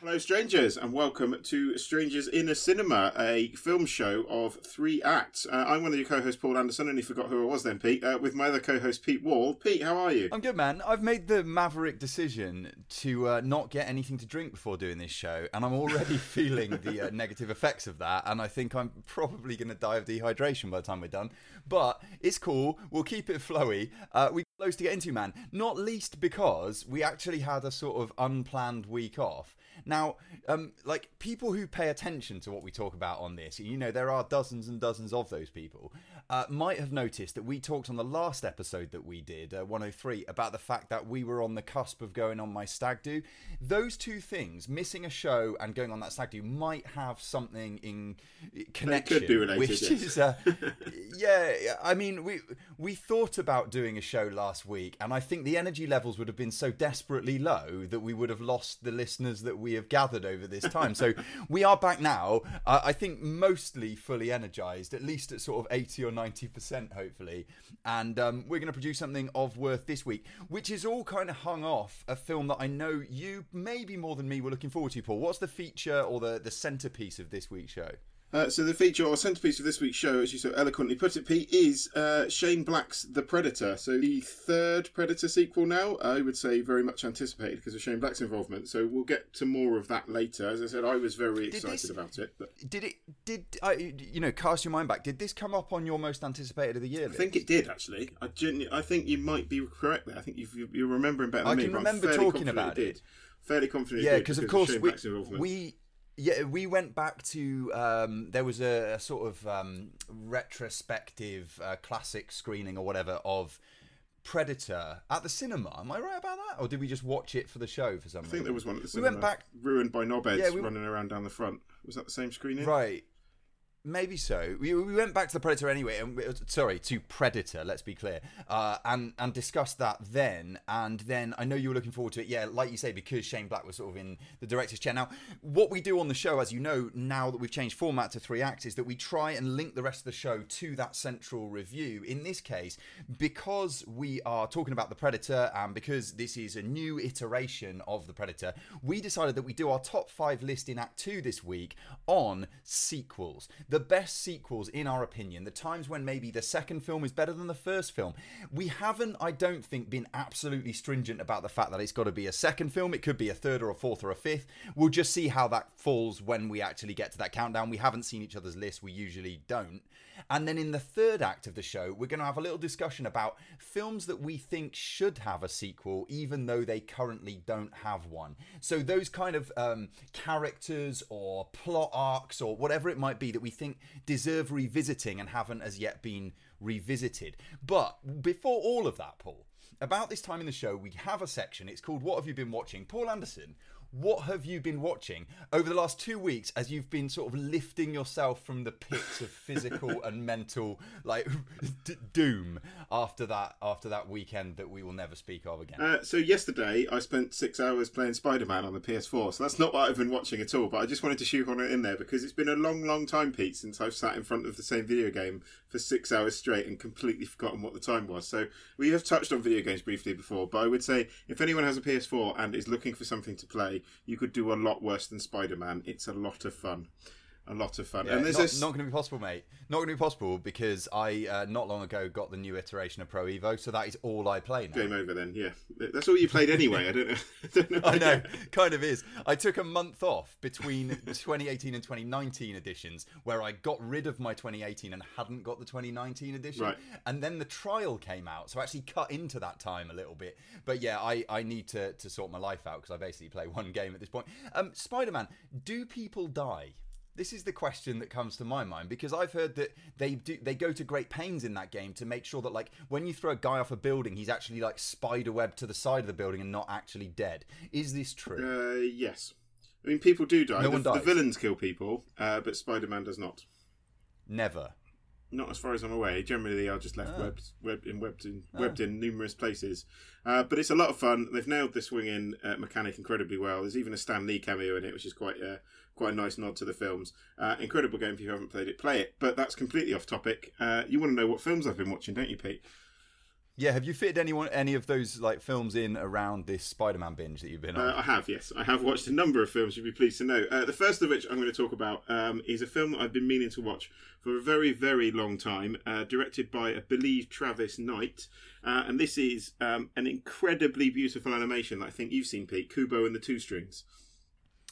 Hello, strangers, and welcome to Strangers in a Cinema, a film show of three acts. Uh, I'm one of your co-hosts, Paul Anderson, and you forgot who I was then, Pete, uh, with my other co-host, Pete Wall. Pete, how are you? I'm good, man. I've made the maverick decision to uh, not get anything to drink before doing this show, and I'm already feeling the uh, negative effects of that. And I think I'm probably going to die of dehydration by the time we're done. But it's cool. We'll keep it flowy. Uh, we loads to get into, man. Not least because we actually had a sort of unplanned week off. Now, um, like people who pay attention to what we talk about on this, you know, there are dozens and dozens of those people, uh, might have noticed that we talked on the last episode that we did, uh, 103, about the fact that we were on the cusp of going on my stag do. Those two things, missing a show and going on that stag do, might have something in connection. be related, which yes. is, uh, yeah, I mean, we we thought about doing a show last week, and I think the energy levels would have been so desperately low that we would have lost the listeners that we have gathered over this time. so we are back now. Uh, I think mostly fully energized, at least at sort of eighty or ninety percent, hopefully. And um, we're going to produce something of worth this week, which is all kind of hung off a film that I know you maybe more than me were looking forward to. Paul, what's the feature or the the centerpiece of this week's show? Uh, so the feature or centerpiece of this week's show, as you so eloquently put it, Pete, is uh, Shane Black's The Predator. So the third Predator sequel now, I would say very much anticipated because of Shane Black's involvement. So we'll get to more of that later. As I said, I was very excited this- about it. But Did it? Did I? You know, cast your mind back. Did this come up on your most anticipated of the year? I think it did actually. I genu- I think you might be correct there. I think you've, you're remembering better than I me. can I'm remember talking about it. it. Fairly confident. it Yeah, because of course Shane we, Black's involvement. we yeah we went back to um, there was a, a sort of um, retrospective uh, classic screening or whatever of Predator at the cinema. Am I right about that, or did we just watch it for the show for some I think there was one at the We cinema. went back- ruined by knobheads Yeah, we- running around down the front. Was that the same screening? Right. Maybe so. We, we went back to the Predator anyway, and we, sorry to Predator. Let's be clear, uh, and and discussed that then. And then I know you were looking forward to it. Yeah, like you say, because Shane Black was sort of in the director's chair. Now, what we do on the show, as you know, now that we've changed format to three acts, is that we try and link the rest of the show to that central review. In this case, because we are talking about the Predator, and because this is a new iteration of the Predator, we decided that we do our top five list in Act Two this week on sequels. The best sequels, in our opinion, the times when maybe the second film is better than the first film. We haven't, I don't think, been absolutely stringent about the fact that it's got to be a second film. It could be a third or a fourth or a fifth. We'll just see how that falls when we actually get to that countdown. We haven't seen each other's list, we usually don't. And then in the third act of the show, we're going to have a little discussion about films that we think should have a sequel, even though they currently don't have one. So those kind of um, characters or plot arcs or whatever it might be that we think deserve revisiting and haven't as yet been revisited. But before all of that, Paul, about this time in the show, we have a section. It's called What Have You Been Watching? Paul Anderson, what have you been watching over the last two weeks as you've been sort of lifting yourself from the pits of physical and mental like d- doom after that after that weekend that we will never speak of again? Uh, so yesterday I spent six hours playing Spider-Man on the PS4. So that's not what I've been watching at all. But I just wanted to shoehorn it in there because it's been a long, long time, Pete, since I've sat in front of the same video game for six hours straight and completely forgotten what the time was. So we have touched on video games briefly before, but I would say if anyone has a PS4 and is looking for something to play, you could do a lot worse than Spider-Man. It's a lot of fun. A lot of fun. Yeah, and there's not, this. not going to be possible, mate. Not going to be possible because I uh, not long ago got the new iteration of Pro Evo, so that is all I play now. Game over then, yeah. That's all you played anyway. I don't know. I don't know. I know, kind of is. I took a month off between 2018 and 2019 editions where I got rid of my 2018 and hadn't got the 2019 edition. Right. And then the trial came out, so I actually cut into that time a little bit. But yeah, I, I need to, to sort my life out because I basically play one game at this point. Um, Spider Man, do people die? This is the question that comes to my mind because I've heard that they do they go to great pains in that game to make sure that like when you throw a guy off a building, he's actually like spiderweb to the side of the building and not actually dead. Is this true? Uh, yes. I mean, people do die. No the, one the villains kill people, uh, but Spider-Man does not. Never. Not as far as I'm aware. Generally, they are just left Oh. webbed, webbed in, webbed in, Oh. webbed in numerous places. Uh, but it's a lot of fun. They've nailed the swinging uh, mechanic incredibly well. There's even a Stan Lee cameo in it, which is quite uh, quite a nice nod to the films. Uh, incredible game. If you haven't played it, play it. But that's completely off topic. Uh, you want to know what films I've been watching, don't you, Pete? Yeah, have you fitted anyone any of those like films in around this Spider-Man binge that you've been on? Uh, I have, yes. I have watched a number of films, you'd be pleased to know. Uh, the first of which I'm going to talk about um, is a film that I've been meaning to watch for a very, very long time, uh, directed by, I believe, Travis Knight. Uh, and this is um, an incredibly beautiful animation that I think you've seen, Pete Kubo and the Two Strings.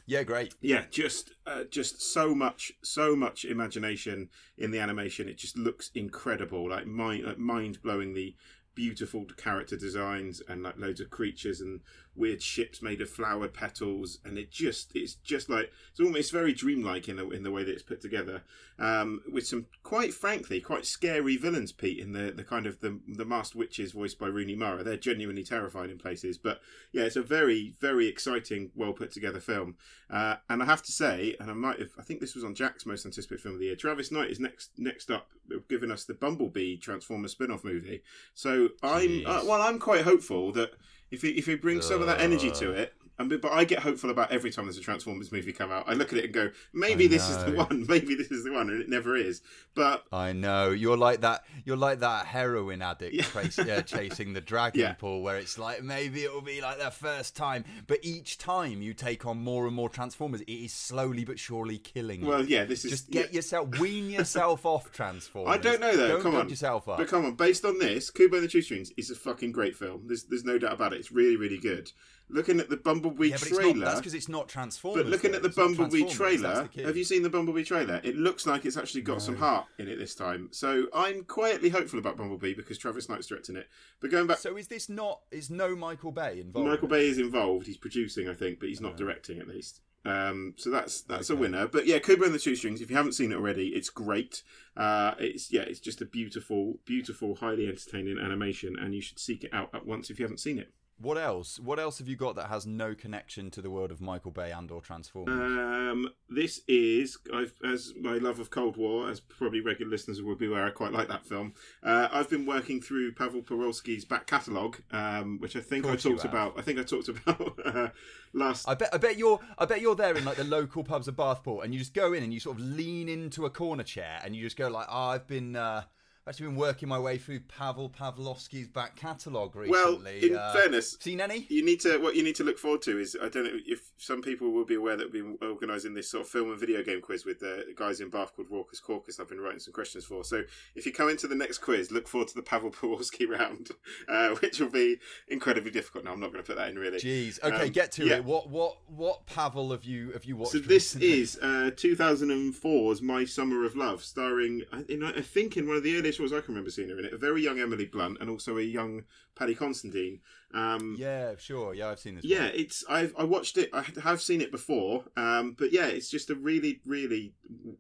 Yeah, great. Yeah, just uh, just so much, so much imagination in the animation. It just looks incredible, like mind, like mind blowingly beautiful character designs and like loads of creatures and weird ships made of flowered petals. And it just it's just like it's almost very dreamlike in the in the way that it's put together. Um, with some quite frankly quite scary villains, Pete, in the the kind of the the masked witches voiced by Rooney Mara. They're genuinely terrifying in places, but yeah, it's a very very exciting, well put together film. Uh, and I have to say, and I might have, I think this was on Jack's most anticipated film of the year. Travis Knight is next next up, giving us the Bumblebee Transformer spin-off movie. So I'm uh, well, I'm quite hopeful that if he if he brings some of that energy to uh, it. And but I get hopeful about every time there's a Transformers movie come out. I look at it and go, maybe this is the one, maybe this is the one, and it never is. But I know you're like that. You're like that heroin addict Yeah. trace, uh, chasing the dragon Yeah. pool, where it's like maybe it will be like their first time, but each time you take on more and more Transformers, it is slowly but surely killing you. well, yeah, this is Just get yeah. yourself, wean yourself off Transformers. I don't know though. Don't come on, yourself up. But come on, based on this, Kubo and the Two Strings is a fucking great film. There's there's no doubt about it. It's really really good. Looking at the Bumblebee yeah, it's not, trailer, that's because it's not Transformers. but looking though. at the Bumblebee trailer, have you seen the Bumblebee trailer? It looks like it's actually got some heart in it this time. So I'm quietly hopeful about Bumblebee because Travis Knight's directing it. But going back, So is this not? Is no Michael Bay involved? Michael Bay is involved. He's producing, I think, but he's not directing at least. Um, so that's that's a winner. But yeah, Kubo and the Two Strings. If you haven't seen it already, it's great. Uh, it's yeah, it's just a beautiful, beautiful, highly entertaining animation, and you should seek it out at once if you haven't seen it. What else? What else have you got that has no connection to the world of Michael Bay and or Transformers? Um, this is, I've, as my love of Cold War, as probably regular listeners will be aware, I quite like that film. Uh, I've been working through Pavel Perolsky's back catalogue, um, which I think I talked about. I think I talked about uh, last. I bet, I bet you're, I bet you're there in like the local pubs of Bathport, and you just go in and you sort of lean into a corner chair, and you just go like, oh, "I've been, uh, actually been working my way through Pavel Pavlovsky's back catalogue recently. well, recently." in Uh, fairness, seen any? you need to what you need to look forward to is I don't know if some people will be aware that we've been organising this sort of film and video game quiz with the guys in Bath called Walker's Caucus. I've been writing some questions for. So if you come into the next quiz, look forward to the Pavel Pavlovsky round, uh, which will be incredibly difficult. No, I'm not going to put that in really. Jeez. Okay, Um, get to yeah. it. What, what, what Pavel have you have you watched? So this recently? is uh, 2004's My Summer of Love, starring I, in, I think in one of the earliest roles I can remember seeing her in it, a very young Emily Blunt and also a young Paddy Considine. Um, Yeah, sure. Yeah, I've seen this. yeah, one. it's I've I watched it. I have seen it before, um, but yeah, it's just a really, really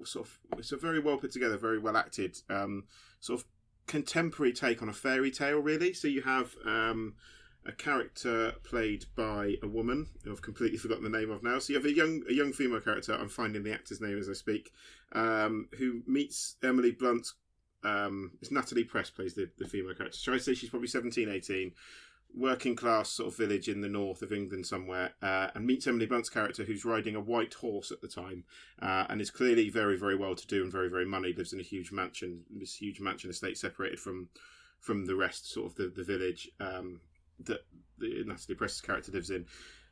sort of it's a very well put together, very well acted, um, sort of contemporary take on a fairy tale. Really, so you have um, a character played by a woman who I've completely forgotten the name of now. So you have a young a young female character. I'm finding the actor's name as I speak, um, who meets Emily Blunt. Um, it's Natalie Press plays the, the female character. Should I say she's probably 17, 18 working class sort of village in the north of England somewhere, uh, and meets Emily Blunt's character, who's riding a white horse at the time, uh, and is clearly very, very well to do and very, very money. Lives in a huge mansion, this huge mansion estate separated from from the rest, sort of the the village um, that the Natalie Press's character lives in.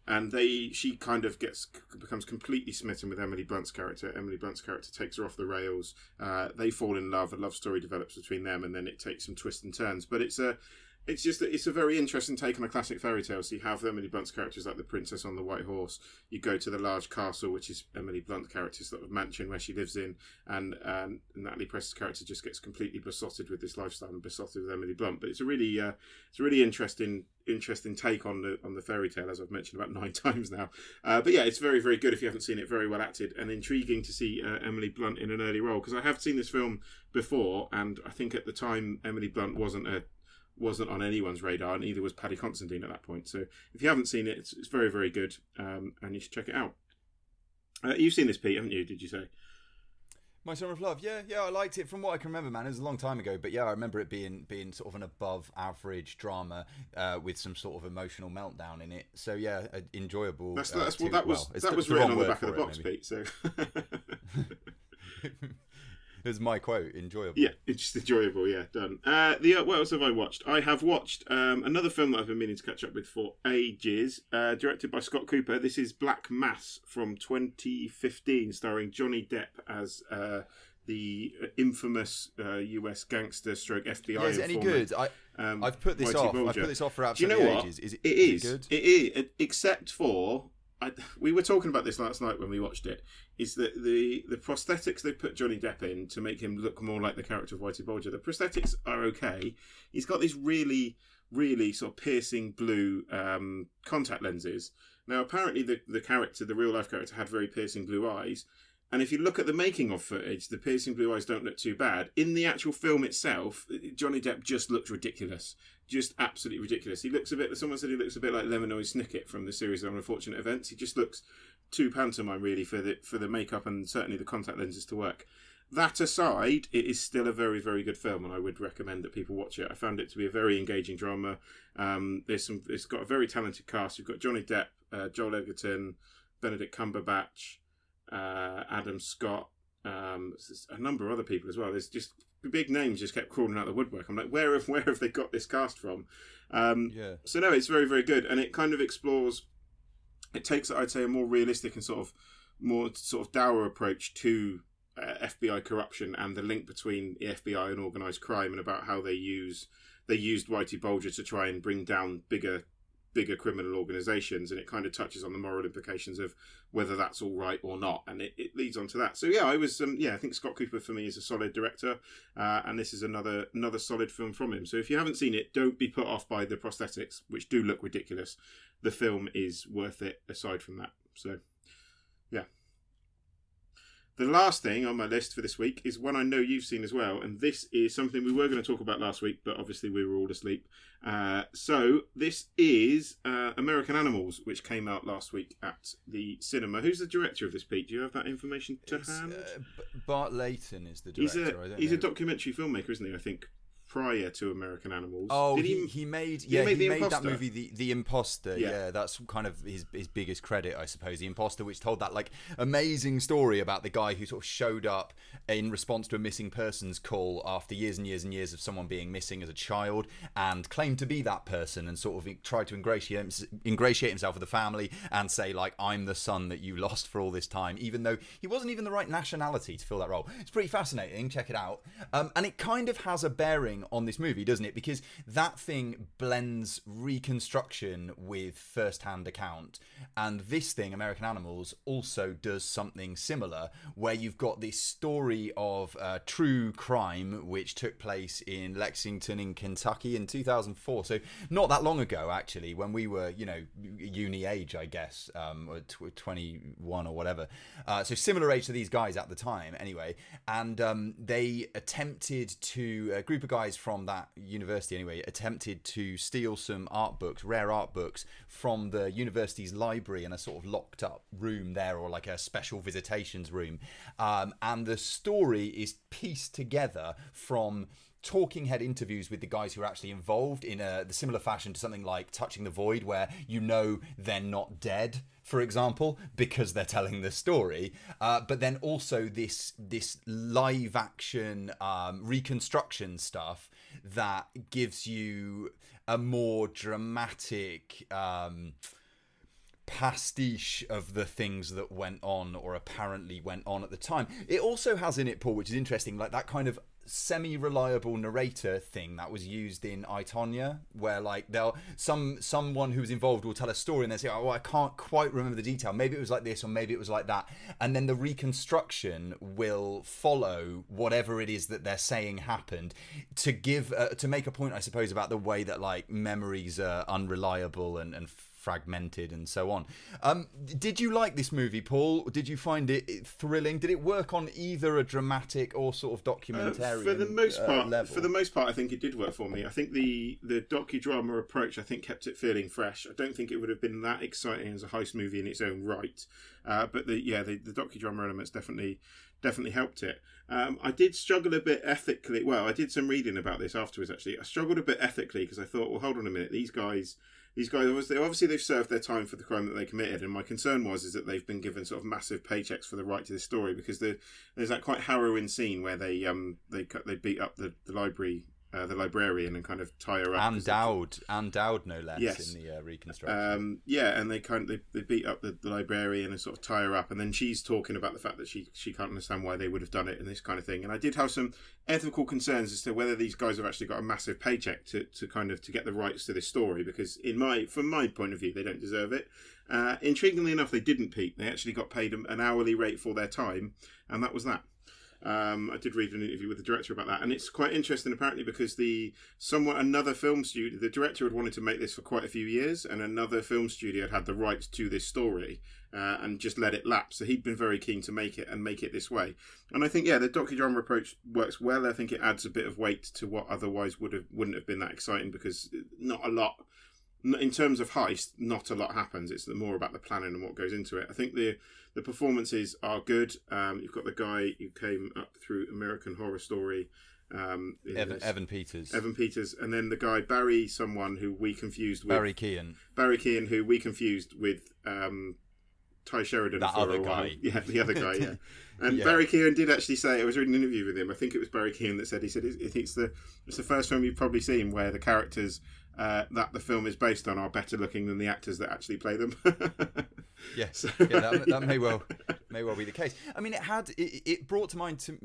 And they, she kind of gets becomes completely smitten with Emily Blunt's character. Emily Blunt's character takes her off the rails. Uh, they fall in love. A love story develops between them, and then it takes some twists and turns. But it's a it's just that it's a very interesting take on a classic fairy tale. So you have Emily Blunt's characters like the princess on the white horse. You go to the large castle, which is Emily Blunt's character's sort of mansion where she lives in, and um, Natalie Press's character just gets completely besotted with this lifestyle and besotted with Emily Blunt. But it's a really, uh, it's a really interesting, interesting take on the on the fairy tale, as I've mentioned about nine times now. Uh, but yeah, it's very, very good if you haven't seen it. Very well acted and intriguing to see uh, Emily Blunt in an early role because I have seen this film before, and I think at the time Emily Blunt wasn't a wasn't on anyone's radar, and neither was Paddy Considine at that point. So if you haven't seen it, it's, it's very, very good, um, and you should check it out. Uh, you've seen this, Pete, haven't you? Did you say? My Summer of Love, yeah, yeah, I liked it. From what I can remember, man, it was a long time ago, but yeah, I remember it being being sort of an above average drama uh, with some sort of emotional meltdown in it. So yeah, uh, enjoyable. That's, uh, that's too- what that was. well, that was written on the back of the box, maybe. Pete. So it was my quote. Enjoyable. yeah, it's just enjoyable. Yeah, done. Uh, the uh, what else have I watched? I have watched um, another film that I've been meaning to catch up with for ages. Uh, directed by Scott Cooper. This is Black Mass from 2015, starring Johnny Depp as. Uh, the infamous uh, US gangster stroke FBI. Yeah, is it any good? I Um, I've put this Whitey off. I've put this off for Do you know absolutely what? ages. Is it, it is is. it good? It is, except for I, we were talking about this last night when we watched it. Is that the the prosthetics they put Johnny Depp in to make him look more like the character of Whitey Bulger? The prosthetics are okay. He's got these really, really sort of piercing blue um, contact lenses. Now, apparently, the the character, the real life character, had very piercing blue eyes. And if you look at the making of footage, the piercing blue eyes don't look too bad. In the actual film itself, Johnny Depp just looks ridiculous. Just absolutely ridiculous. He looks a bit, someone said he looks a bit like Lemony Snicket from the series of Unfortunate Events. He just looks too pantomime, really, for the, for the makeup and certainly the contact lenses to work. That aside, it is still a very, very good film, and I would recommend that people watch it. I found it to be a very engaging drama. Um, there's some, it's got a very talented cast. You've got Johnny Depp, uh, Joel Edgerton, Benedict Cumberbatch, uh, Adam Scott, um, a number of other people as well. There's just big names just kept crawling out of the woodwork. I'm like, where have where have they got this cast from? Um, Yeah. so no, it's very very good, and it kind of explores. It takes, I'd say, a more realistic and sort of more sort of dour approach to uh, FBI corruption and the link between the FBI and organised crime, and about how they use they used Whitey Bulger to try and bring down bigger bigger criminal organizations and it kind of touches on the moral implications of whether that's all right or not and it, it leads on to that. So yeah i was um, yeah i think scott cooper for me is a solid director uh, and this is another another solid film from him. So if you haven't seen it don't be put off by the prosthetics which do look ridiculous. The film is worth it aside from that. So the last thing on my list for this week is one I know you've seen as well, and this is something we were going to talk about last week, but obviously we were all asleep. Uh, so this is uh, American Animals, which came out last week at the cinema. Who's the director of this, Pete? Do you have that information to It's, hand? uh, B- Bart Layton is the he's director. A don't he's know. a documentary filmmaker, isn't he? I think prior to American Animals. Oh, Did he, he made he yeah he The made that movie the the Imposter. Yeah. Yeah. that's kind of his his biggest credit, I suppose. The Imposter, which told that like amazing story about the guy who sort of showed up in response to a missing persons call after years and years and years of someone being missing as a child, and claimed to be that person, and sort of tried to ingratiate ingratiate himself with the family and say like I'm the son that you lost for all this time, even though he wasn't even the right nationality to fill that role. It's pretty fascinating. Check it out, um, and it kind of has a bearing on this movie, doesn't it? Because that thing blends reconstruction with first-hand account, and this thing, American Animals, also does something similar, where you've got this story of uh, true crime which took place in Lexington, in Kentucky, in 2004. So not that long ago, actually, when we were, you know, uni age, I guess, um, or tw- 21 or whatever. Uh, so similar age to these guys at the time, anyway. And um, they attempted to a group of guys from that university, anyway, attempted to steal some art books, rare art books, from the university's library in a sort of locked up room there, or like a special visitations room. Um, and the story is pieced together from talking head interviews with the guys who are actually involved in a the similar fashion to something like touching the void where you know they're not dead for example because they're telling the story uh, but then also this this live action um, reconstruction stuff that gives you a more dramatic um, pastiche of the things that went on or apparently went on at the time. It also has in it, Paul, which is interesting, like that kind of semi-reliable narrator thing that was used in I, Tonya, where like they'll some someone who's involved will tell a story and they say, "Oh, I can't quite remember the detail. Maybe it was like this, or maybe it was like that," and then the reconstruction will follow whatever it is that they're saying happened to give uh, to make a point, I suppose, about the way that like memories are unreliable and and fragmented and so on. Um, did you like this movie, Paul? Did you find it thrilling? Did it work on either a dramatic or sort of Uh, documentarian for the most uh, part, level? for the most part, I think it did work for me. I think the the docudrama approach, I think, kept it feeling fresh. I don't think it would have been that exciting as a heist movie in its own right, uh, but the yeah, the, the docudrama elements definitely definitely helped it. Um, I did struggle a bit ethically. Well, I did some reading about this afterwards. Actually, I struggled a bit ethically because I thought, well, hold on a minute, these guys, these guys, obviously, obviously they've served their time for the crime that they committed, and my concern was is that they've been given sort of massive paychecks for the right to this story because the, there's that quite harrowing scene where they um they they beat up the, the library uh, the librarian and kind of tie her up. And Dowd, and Dowd, no less, Yes. in the uh, reconstruction. um, yeah, and they kind of, they, they beat up the, the librarian and sort of tie her up, and then she's talking about the fact that she she can't understand why they would have done it and this kind of thing. And I did have some ethical concerns as to whether these guys have actually got a massive paycheck to, to kind of to get the rights to this story because in my from my point of view they don't deserve it. Uh, intriguingly enough, they didn't, Pete. They actually got paid an hourly rate for their time, and that was that. Um, I did read an interview with the director about that, and it's quite interesting apparently because the someone another film studio, the director had wanted to make this for quite a few years, and another film studio had had the rights to this story uh, and just let it lapse. So he'd been very keen to make it and make it this way. And I think yeah, the docudrama approach works well. I think it adds a bit of weight to what otherwise would have wouldn't have been that exciting because not a lot in terms of heist, not a lot happens. It's more about the planning and what goes into it. I think the the performances are good. Um, you've got the guy who came up through American Horror Story, um, Evan, Evan Peters, Evan Peters, and then the guy Barry, someone who we confused with Barry Keoghan. Barry Keoghan, who we confused with um, Tye Sheridan That for other a while. guy. Yeah, the other guy. Yeah, and Yeah. Barry Keoghan did actually say I was reading an interview with him. I think it was Barry Keoghan that said he said it's, it's the it's the first film you've probably seen where the characters uh, that the film is based on are better looking than the actors that actually play them. Yes, yeah, that, that may well may well be the case. I mean, it had it, it brought to mind to,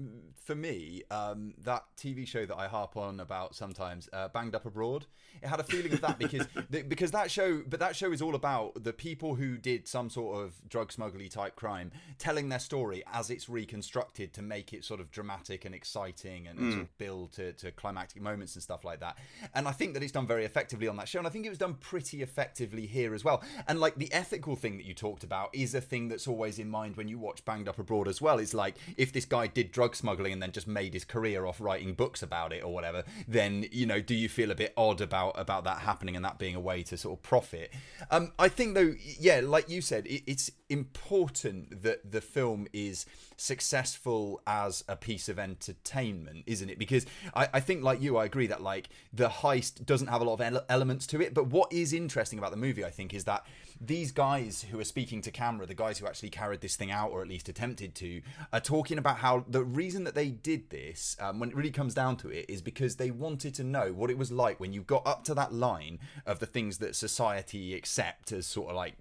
for me um, that TV show that I harp on about sometimes, uh, Banged Up Abroad. It had a feeling of that because the, because that show, but that show is all about the people who did some sort of drug smuggling type crime, telling their story as it's reconstructed to make it sort of dramatic and exciting and sort of build to, to climactic moments and stuff like that. And I think that it's done very effectively on that show, and I think it was done pretty effectively here as well. And like the ethical thing that you talked about is a thing that's always in mind when you watch Banged Up Abroad as well. It's like if this guy did drug smuggling and then just made his career off writing books about it or whatever, then you know, do you feel a bit odd about about that happening and that being a way to sort of profit? Um, I think though, yeah, like you said, it, it's important that the film is successful as a piece of entertainment, isn't it? Because I, I think, like you, I agree that like the heist doesn't have a lot of ele- elements to it. But what is interesting about the movie, I think, is that these guys who are speaking to camera, the guys who actually carried this thing out or at least attempted to, are talking about how the reason that they did this, um, when it really comes down to it, is because they wanted to know what it was like when you got up to that line of the things that society accept as sort of like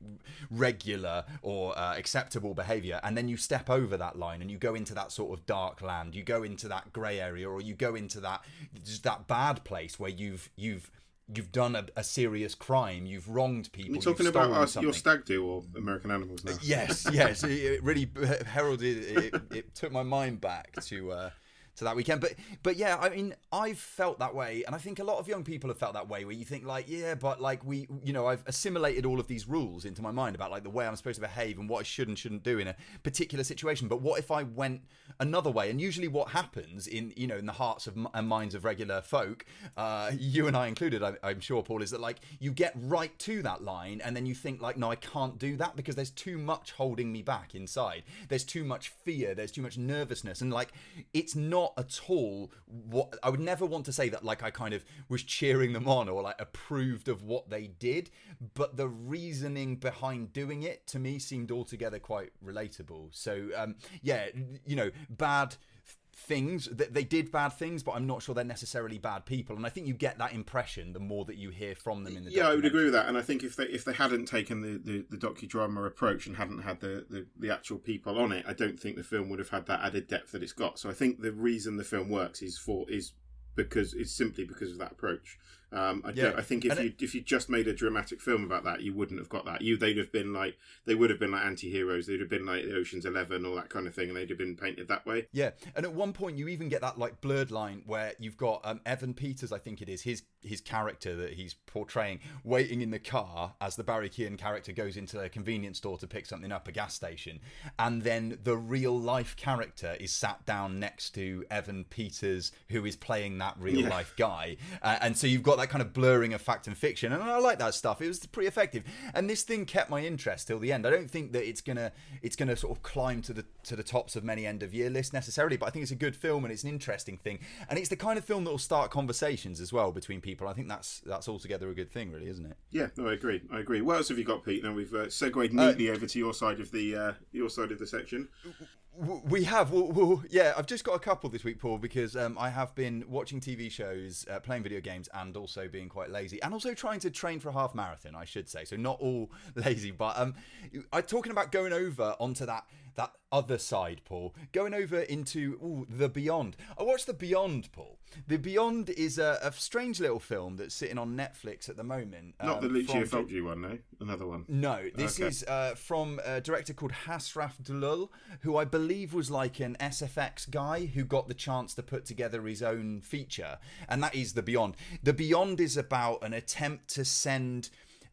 regular or uh, acceptable behavior, and then you step over that line and you go into that sort of dark land, you go into that grey area, or you go into that just that bad place where you've you've you've done a, a serious crime, you've wronged people. You're talking about us, your stag do or American Animals now. Yes, yes, it- it really heralded. It, it took my mind back to uh, to that weekend. But but yeah, I mean, I've felt that way, and I think a lot of young people have felt that way. Where you think like, yeah, but like we, you know, I've assimilated all of these rules into my mind about like the way I'm supposed to behave and what I should and shouldn't do in a particular situation. But what if I went another way? And usually, what happens in you know in the hearts of and minds of regular folk, uh, you and I included, I, I'm sure, Paul, is that like you get right to that line, and then you think like, no, I can't do that because there's too much holding me back inside. There's too much fear. There's too much nervousness, and like it's not at all what I would never want to say that like I kind of was cheering them on or like approved of what they did, but the reasoning behind doing it to me seemed altogether quite relatable. So um, yeah, you know, bad things that they did bad things but i'm not sure they're necessarily bad people and i think you get that impression the more that you hear from them in the Yeah, I would agree with that, and I think if they if they hadn't taken the, the, the docudrama approach and hadn't had the, the, the actual people on it, I don't think the film would have had that added depth that it's got. So I think the reason the film works is for is because it's simply because of that approach. Um, I, Yeah. I think if And you if you just made a dramatic film about that, you wouldn't have got that. You they'd have been like they would have been like anti-heroes. They'd have been like the Ocean's Eleven, all that kind of thing, and they'd have been painted that way. Yeah, and at one point you even get that like blurred line where you've got um, Evan Peters, I think it is his his character that he's portraying, waiting in the car as the Barry Keoghan character goes into a convenience store to pick something up, a gas station, and then the real life character is sat down next to Evan Peters, who is playing that real Yeah. life guy, uh, and so you've got that kind of blurring of fact and fiction, and I like that stuff. It was pretty effective, and this thing kept my interest till the end. I don't think that it's gonna it's gonna sort of climb to the to the tops of many end of year lists necessarily, but I think it's a good film and it's an interesting thing, and it's the kind of film that will start conversations as well between people. I think that's that's altogether a good thing, really, isn't it? Yeah, no, I agree. I agree. What else have you got, Pete? Now we've uh, segued neatly over to your side of the uh, your side of the section. We have, well, well, yeah. I've just got a couple this week, Paul, because um, I have been watching TV shows, uh, playing video games, and also being quite lazy, and also trying to train for a half marathon. I should say, so not all lazy, but um, I'm talking about going over onto that that other side, Paul. Going over into ooh, the Beyond. I watched the Beyond, Paul. The Beyond is a, a strange little film that's sitting on Netflix at the moment. Not um, the Lucio from- Fulci one, no, another one. no, this Okay. is uh, from a director called Hasraf Dulull, who I believe was like an SFX guy who got the chance to put together his own feature, and that is The Beyond. The Beyond is about an attempt to send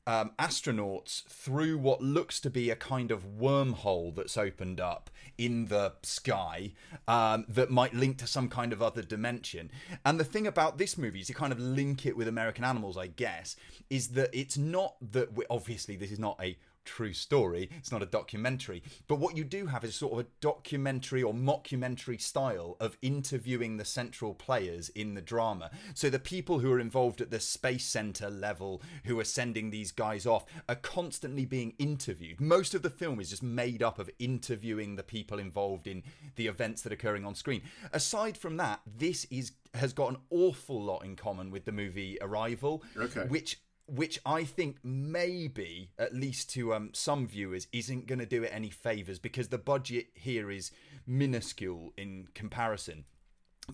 um, astronauts through what looks to be a kind of wormhole that's opened up in the sky um, that might link to some kind of other dimension. And the thing about this movie is to kind of link it with American Animals, I guess, is that it's not that obviously this is not a true story. It's not a documentary. But what you do have is sort of a documentary or mockumentary style of interviewing the central players in the drama. So the people who are involved at the space center level who are sending these guys off are constantly being interviewed. Most of the film is just made up of interviewing the people involved in the events that are occurring on screen. Aside from that, this is has got an awful lot in common with the movie Arrival, Okay. which which I think maybe, at least to um, some viewers, isn't going to do it any favors because the budget here is minuscule in comparison.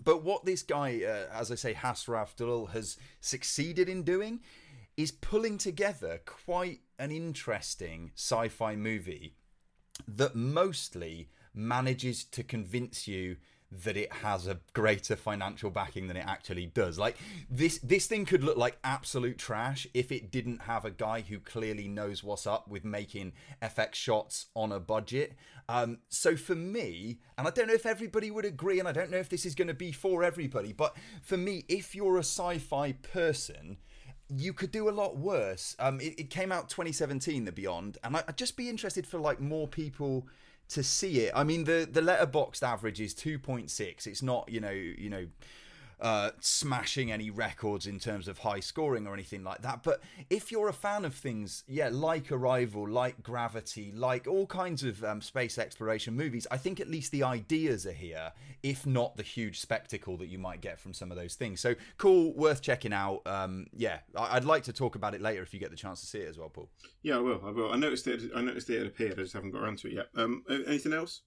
But what this guy, uh, as I say, Hasraf Dulull, has succeeded in doing is pulling together quite an interesting sci fi movie that mostly manages to convince you that it has a greater financial backing than it actually does. Like this this thing could look like absolute trash if it didn't have a guy who clearly knows what's up with making FX shots on a budget. Um, so for me, and I don't know if everybody would agree, and I don't know if this is going to be for everybody, but for me, if you're a sci-fi person, you could do a lot worse. Um, it, it came out 2017, The Beyond, and I, I'd just be interested for like more people to see it. I mean, the the Letterboxd average is 2.6. It's not you know you know. Uh, smashing any records in terms of high scoring or anything like that. But if you're a fan of things, yeah, like Arrival, like Gravity, like all kinds of um, space exploration movies, I think at least the ideas are here, if not the huge spectacle that you might get from some of those things. So cool, worth checking out. Um, yeah, I- I'd like to talk about it later if you get the chance to see it as well, Paul. Yeah, I will. I will. I noticed it. I noticed it appeared. I just haven't got around to it yet. Um, anything else?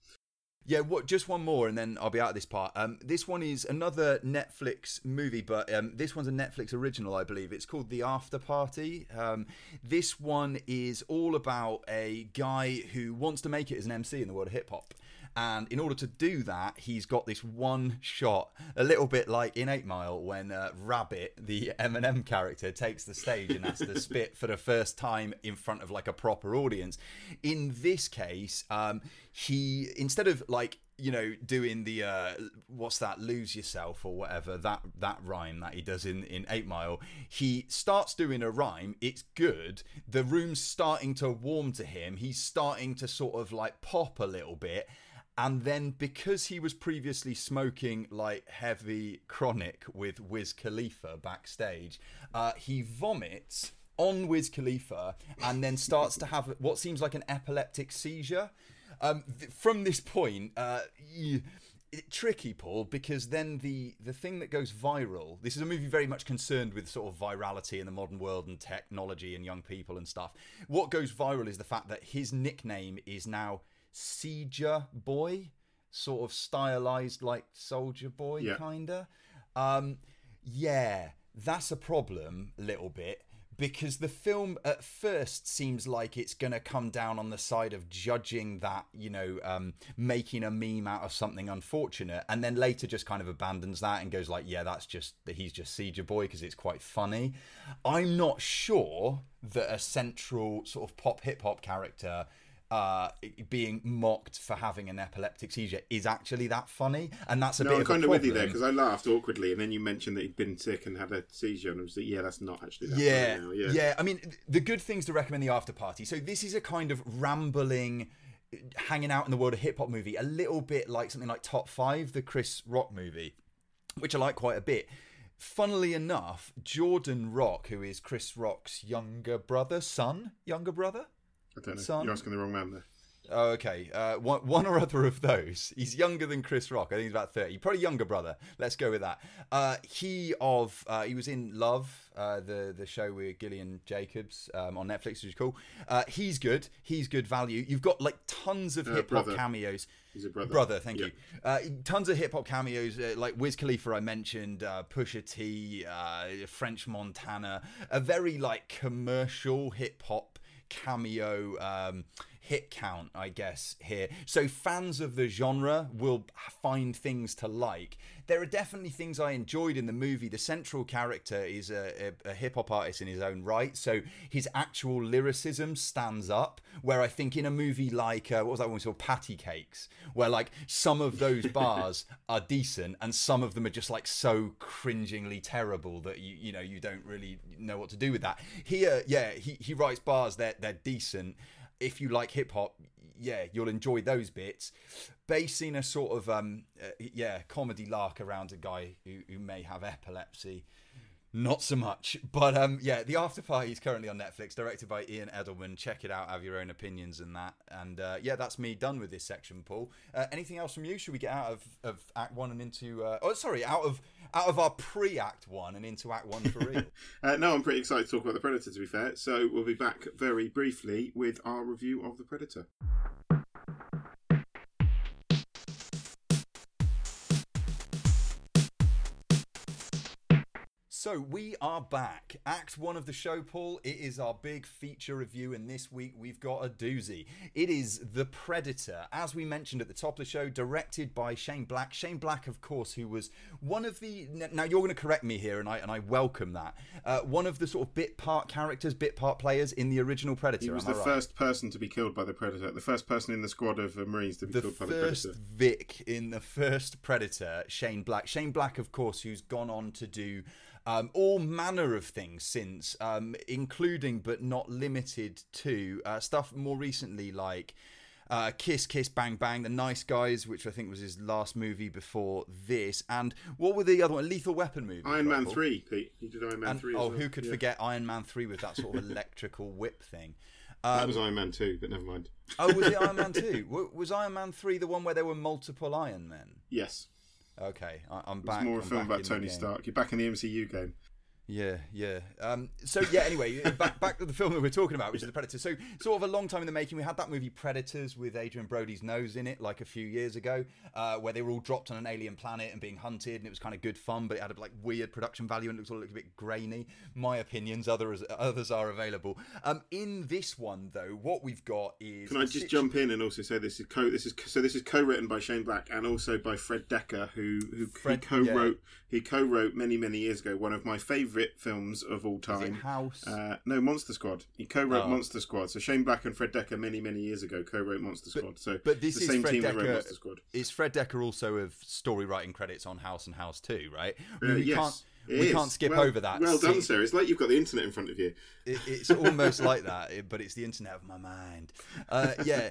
Yeah, what? Just one more, and then I'll be out of this part. Um, this one is another Netflix movie, but um, this one's a Netflix original, I believe. It's called The After Party. Um, this one is all about a guy who wants to make it as an MC in the world of hip hop. And in order to do that, he's got this one shot, a little bit like in Eight Mile when uh, Rabbit, the Eminem character, takes the stage and has to spit for the first time in front of like a proper audience. In this case, um, he instead of like you know doing the uh what's that lose yourself or whatever that that rhyme that he does in in 8 mile he starts doing a rhyme. It's good. The room's starting to warm to him. He's starting to sort of like pop a little bit and then because he was previously smoking like heavy chronic with Wiz Khalifa backstage uh he vomits on Wiz Khalifa and then starts to have what seems like an epileptic seizure um, th- from this point, uh, y- it, tricky, Paul, because then the the thing that goes viral. This is a movie very much concerned with sort of virality in the modern world and technology and young people and stuff. What goes viral is the fact that his nickname is now Seizure Boy, sort of stylized like Soldier Boy, Yeah. kinda. Um, yeah, that's a problem, a little bit because the film at first seems like it's going to come down on the side of judging that, you know, um, making a meme out of something unfortunate, and then later just kind of abandons that and goes like, yeah, that's just that he's just Seizure boy because it's quite funny. I'm not sure that a central sort of pop hip hop character uh, being mocked for having an epileptic seizure is actually that funny, and that's a No, bit I'm of a kind of with you there because I laughed awkwardly, and then you mentioned that he'd been sick and had a seizure, and I was like, "Yeah, that's not actually that." yeah, funny yeah, yeah, I mean, the good things to recommend the after party. So this is a kind of rambling, hanging out in the world of hip hop movie, a little bit like something like Top Five, the Chris Rock movie, which I like quite a bit. Funnily enough, Jordan Rock, who is Chris Rock's younger brother, son, younger brother. I don't know. Son? You're asking the wrong man there. Oh, okay. Uh, one, one or other of those. He's younger than Chris Rock. I think he's about thirty. Probably younger brother. Let's go with that. Uh, he of uh, he was in Love, uh, the the show with Gillian Jacobs um, on Netflix, which is cool. Uh, he's good. He's good value. You've got like tons of Uh, hip hop cameos. He's a brother. Brother, thank Yeah. you. Uh, tons of hip hop cameos, uh, like Wiz Khalifa, I mentioned, uh, Pusha T, uh, French Montana, a very like commercial hip hop cameo um, hit count, I guess, here. So fans of the genre will find things to like. There are definitely things I enjoyed in the movie. The central character is a, a, a hip hop artist in his own right, so his actual lyricism stands up. Where I think in a movie like uh, what was that one we saw, Patty Cakes, where like some of those bars are decent and some of them are just like so cringingly terrible that you you know you don't really know what to do with that. Here, yeah, he he writes bars that they're decent. If you like hip hop, yeah, you'll enjoy those bits. Basing a sort of um uh, yeah comedy lark around a guy who, who may have epilepsy. Not so much, but um, yeah, the after party is currently on Netflix, directed by Ian Edelman. Check it out, have your own opinions and that. And uh, yeah, that's me done with this section, Paul. Uh, anything else from you? Should we get out of, of Act One and into? Uh, oh, sorry, out of out of our pre-Act One and into Act One for real. Uh, no, I'm pretty excited to talk about the Predator. To be fair, so we'll be back very briefly with our review of the Predator. So we are back. Act one of the show, Paul. It is our big feature review, and this week we've got a doozy. It is The Predator, as we mentioned at the top of the show, directed by Shane Black. Shane Black, of course, who was one of the. Now you're going to correct me here, and I and I welcome that. Uh, one of the sort of bit part characters, bit part players in the original Predator. He was the right? first person to be killed by the Predator, the first person in the squad of uh, Marines to be the killed by the Predator. The first. Vic in the first Predator, Shane Black. Shane Black, of course, who's gone on to do um, all manner of things since, um, including but not limited to uh, stuff more recently like. Uh, Kiss Kiss Bang Bang, The Nice Guys, which I think was his last movie before this, and what were the other one? Lethal Weapon movie. Iron Man three, Pete. He did Iron Man And, three. oh, well. who could Yeah. forget Iron Man three with that sort of electrical whip thing? That was Iron Man two, but never mind. Oh, was it Iron Man 2? Was Iron Man 3 the one where there were multiple Iron Men? Yes, Okay, I- I'm it's back. more a I'm film about Tony. Stark. You're back in the MCU game. Yeah, yeah. Um, so yeah. Anyway, back back to the film that we're talking about, which is the Predator. So sort of a long time in the making. We had that movie Predators with Adrien Brody's nose in it, like a few years ago, uh, where they were all dropped on an alien planet and being hunted, and it was kind of good fun, but it had a like weird production value and it looked all a little bit grainy. My opinions, others others are available. Um, in this one though, what we've got is Can I just situ- jump in and also say this is co this is so this is co-written by Shane Black and also by Fred Dekker, who who Fred- he co-wrote he co-wrote many many years ago one of my favourite films of all Is it time. House? Uh, no, Monster Squad. He co-wrote Oh. Monster Squad. So Shane Black and Fred Dekker many many years ago co-wrote Monster Squad. So but this it's is the same Fred team that wrote Monster Squad. is Fred Dekker also of story writing credits on House and House 2, right? I Uh, mean, we yes, can't we is. can't skip Well- over that. Well done, See, sir. It's like you've got the internet in front of you. it- it's almost like that, but it's the internet of my mind. Uh, yeah.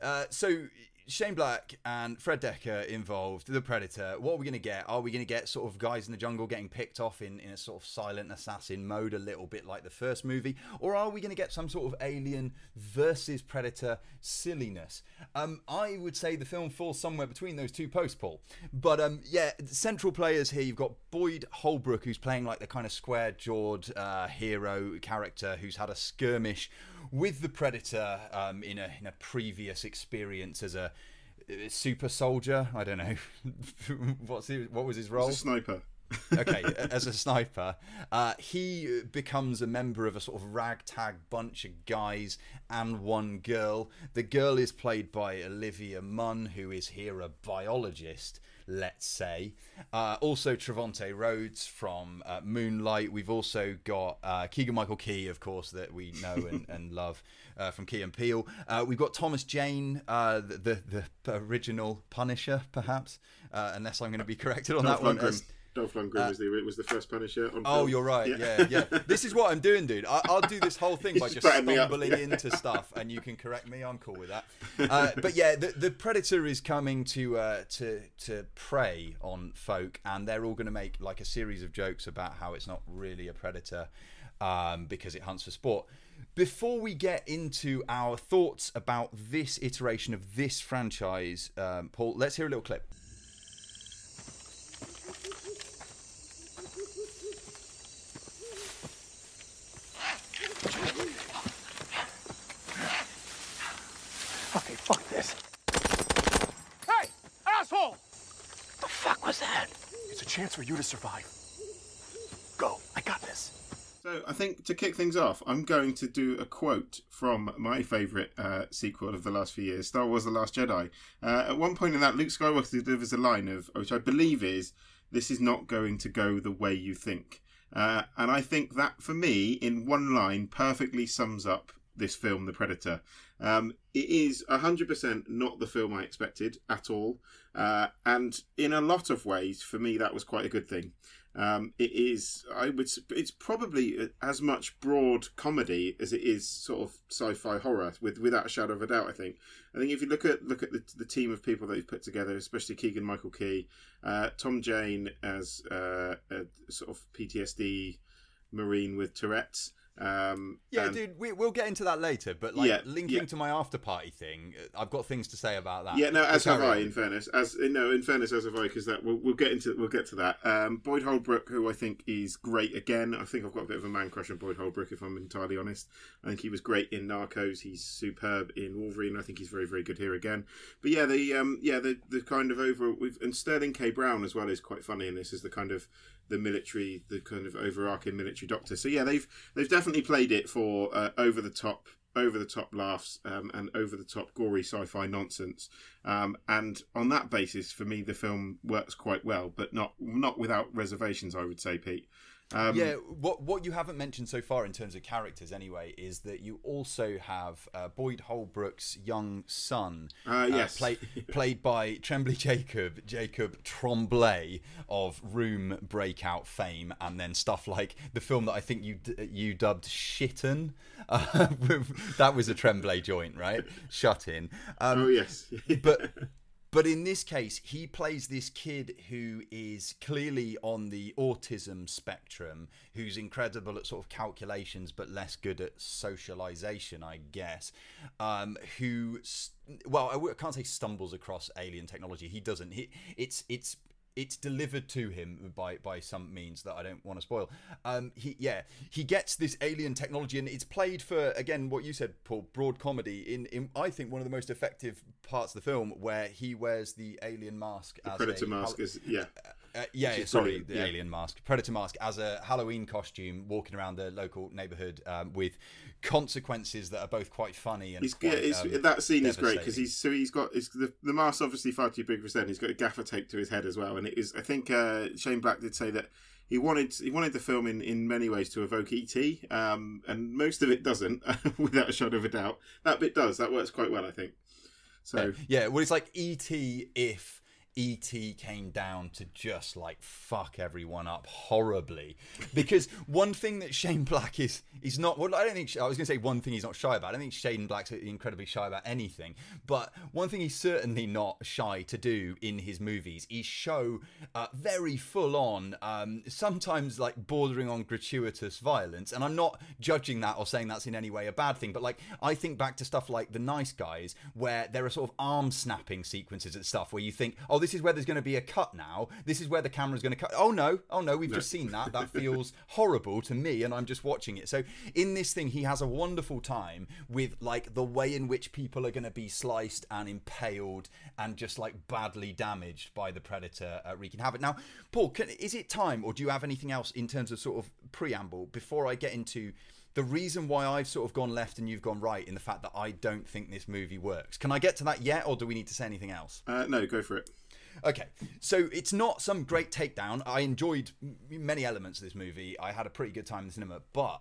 Uh, so Shane Black and Fred Dekker involved, the Predator. What are we going to get? Are we going to get sort of guys in the jungle getting picked off in, in a sort of silent assassin mode, a little bit like the first movie? Or are we going to get some sort of alien versus Predator silliness? Um, I would say the film falls somewhere between those two posts, Paul. But um, yeah, central players here, you've got Boyd Holbrook, who's playing like the kind of square jawed uh, hero character who's had a skirmish with the Predator um, in a in a previous experience as a uh, super soldier. I don't know what's his, what was his role. A sniper. okay, as a sniper, uh, he becomes a member of a sort of ragtag bunch of guys and one girl. The girl is played by Olivia Munn, who is here a biologist. Let's say. Uh, also, Trevante Rhodes from uh, Moonlight. We've also got uh, Keegan Michael Key, of course, that we know and, and love uh, from Key and Peele. Uh, we've got Thomas Jane, uh, the, the, the original Punisher, perhaps, uh, unless I'm going to be corrected on Dolph that one. As- Dolph Lundgren was the was the first Punisher. On Oh, film. you're right. Yeah, yeah. This is what I'm doing, dude. I, I'll do this whole thing by just batting me up. stumbling into stuff, and you can correct me. I'm cool with that. Uh, but yeah, the, the predator is coming to uh, to to prey on folk, and they're all going to make like a series of jokes about how it's not really a predator um, because it hunts for sport. Before we get into our thoughts about this iteration of this franchise, um, Paul, let's hear a little clip. Okay, fuck this. Hey, asshole! The fuck was that? It's a chance for you to survive. Go, I got this. So I think to kick things off, I'm going to do a quote from my favourite uh, sequel of the last few years, Star Wars: The Last Jedi. Uh, at one point in that, Luke Skywalker delivers a line of, which I believe is, "This is not going to go the way you think," uh, and I think that, for me, in one line, perfectly sums up this film, The Predator. Um, it is 100% not the film I expected at all. Uh, and in a lot of ways, for me, that was quite a good thing. Um, it is, I would, it's probably as much broad comedy as it is sort of sci-fi horror, with without a shadow of a doubt. I think. I think if you look at look at the, the team of people that he's put together, especially Keegan Michael Key, uh, Tom Jane as uh, a sort of PTSD marine with Tourette's. Um, Yeah, and- dude, we, we'll get into that later. But like Yeah, linking yeah. to my after party thing, uh, I've got things to say about that. Yeah, no, as have I. In fairness, as no, in fairness, as have I, because that we'll, we'll get into we'll get to that. Um, Boyd Holbrook, who I think is great again. I think I've got a bit of a man crush on Boyd Holbrook, if I'm entirely honest. I think he was great in Narcos. He's superb in Wolverine. I think he's very very good here again. But yeah, the um, yeah the the kind of over with and Sterling K Brown as well is quite funny in this. Is the kind of the military, the kind of overarching military doctor. So yeah, they've they've definitely played it for uh, over the top over the top laughs um, and over the top gory sci-fi nonsense um, and on that basis for me the film works quite well but not not without reservations i would say pete um, yeah, what what you haven't mentioned so far in terms of characters, anyway, is that you also have uh, Boyd Holbrook's young son, Uh, yes. play, played by Tremblay Jacob, Jacob Tremblay of Room breakout fame, and then stuff like the film that I think you d- you dubbed Shitten. Uh, that was a Tremblay joint, right? Shut in. Um, oh yes but but in this case he plays this kid who is clearly on the autism spectrum who's incredible at sort of calculations but less good at socialization i guess um who well I can't say stumbles across alien technology. He doesn't. He it's it's it's delivered to him by by some means that I don't want to spoil. Um, he yeah he gets this alien technology and it's played for again what you said Paul broad comedy in in I think one of the most effective parts of the film where he wears the alien mask as predator a, mask is yeah uh, yeah, sorry, the yeah. alien mask, predator mask, as a Halloween costume, walking around the local neighborhood um, with consequences that are both quite funny and quite, yeah, um, that scene is great because he's so he's got the the mask's obviously far too big for his head. He's got a gaffer tape to his head as well, and it is I think uh, Shane Black did say that he wanted he wanted the film in, in many ways to evoke ET, um, and most of it doesn't, without a shadow of a doubt. That bit does. That works quite well, I think. So Yeah, well, it's like ET if ET came down to just like fuck everyone up horribly. Because one thing that Shane Black is is not. Well, I don't think I was going to say one thing he's not shy about. I don't think Shane Black's incredibly shy about anything. But one thing he's certainly not shy to do in his movies is show uh, very full on, um, sometimes like bordering on gratuitous violence. And I'm not judging that or saying that's in any way a bad thing. But like I think back to stuff like The Nice Guys, where there are sort of arm snapping sequences and stuff where you think, oh, this is where there's going to be a cut now. This is where the camera's going to cut. Oh no, oh no, we've just seen that. That feels horrible to me, and I'm just watching it. So in this thing, he has a wonderful time with like the way in which people are going to be sliced and impaled and just like badly damaged by the predator uh, wreaking havoc. Now, Paul, can, is it time, or do you have anything else in terms of sort of preamble before I get into? The reason why I've sort of gone left and you've gone right in the fact that I don't think this movie works. Can I get to that yet, or do we need to say anything else? uh, no, go for it. Okay, so it's not some great takedown. I enjoyed many elements of this movie. I had a pretty good time in the cinema, but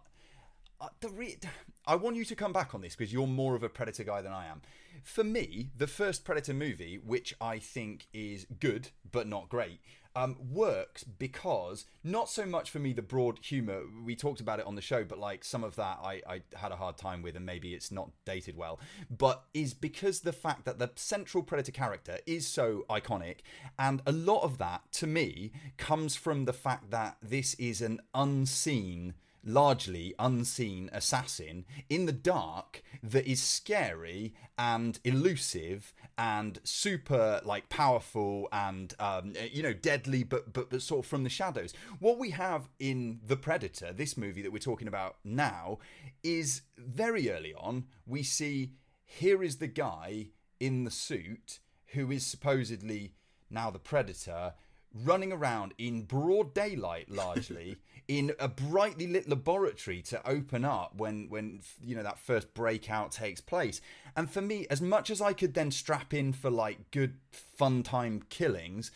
uh, the re- I want you to come back on this because you're more of a Predator guy than I am. For me, the first Predator movie, which I think is good but not great, um, works because not so much for me the broad humor. We talked about it on the show, but like some of that I, I had a hard time with, and maybe it's not dated well. But is because the fact that the central Predator character is so iconic, and a lot of that to me comes from the fact that this is an unseen largely unseen assassin in the dark that is scary and elusive and super like powerful and um, you know deadly but, but but sort of from the shadows. What we have in the predator this movie that we're talking about now is very early on we see here is the guy in the suit who is supposedly now the predator running around in broad daylight largely in a brightly lit laboratory to open up when when you know that first breakout takes place. And for me as much as i could then strap in for like good fun time killings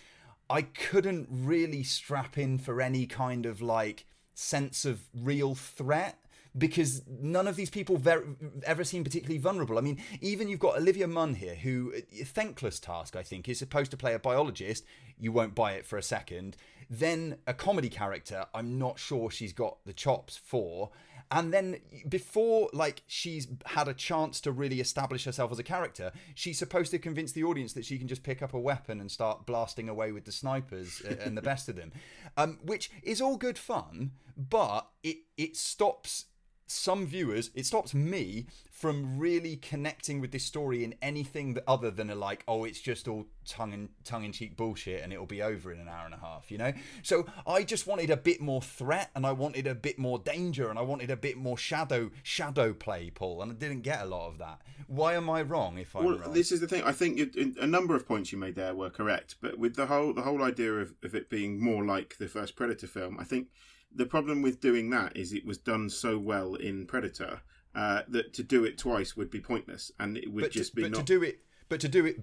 i couldn't really strap in for any kind of like sense of real threat because none of these people ver- ever seem particularly vulnerable. I mean, even you've got Olivia Munn here, who, thankless task, I think, is supposed to play a biologist. You won't buy it for a second. Then a comedy character, I'm not sure she's got the chops for. And then before like she's had a chance to really establish herself as a character, she's supposed to convince the audience that she can just pick up a weapon and start blasting away with the snipers and the best of them, um, which is all good fun, but it it stops some viewers, it stops me from really connecting with this story in anything that other than a like, oh, it's just all tongue and tongue in cheek bullshit and it'll be over in an hour and a half, you know? So I just wanted a bit more threat and I wanted a bit more danger and I wanted a bit more shadow shadow play, Paul, and I didn't get a lot of that. Why am I wrong if I'm well, wrong? This is the thing. I think a number of points you made there were correct, but with the whole the whole idea of, of it being more like the first Predator film, I think the problem with doing that is it was done so well in Predator uh, that to do it twice would be pointless, and it would but just to, be but not. to do it, but to do it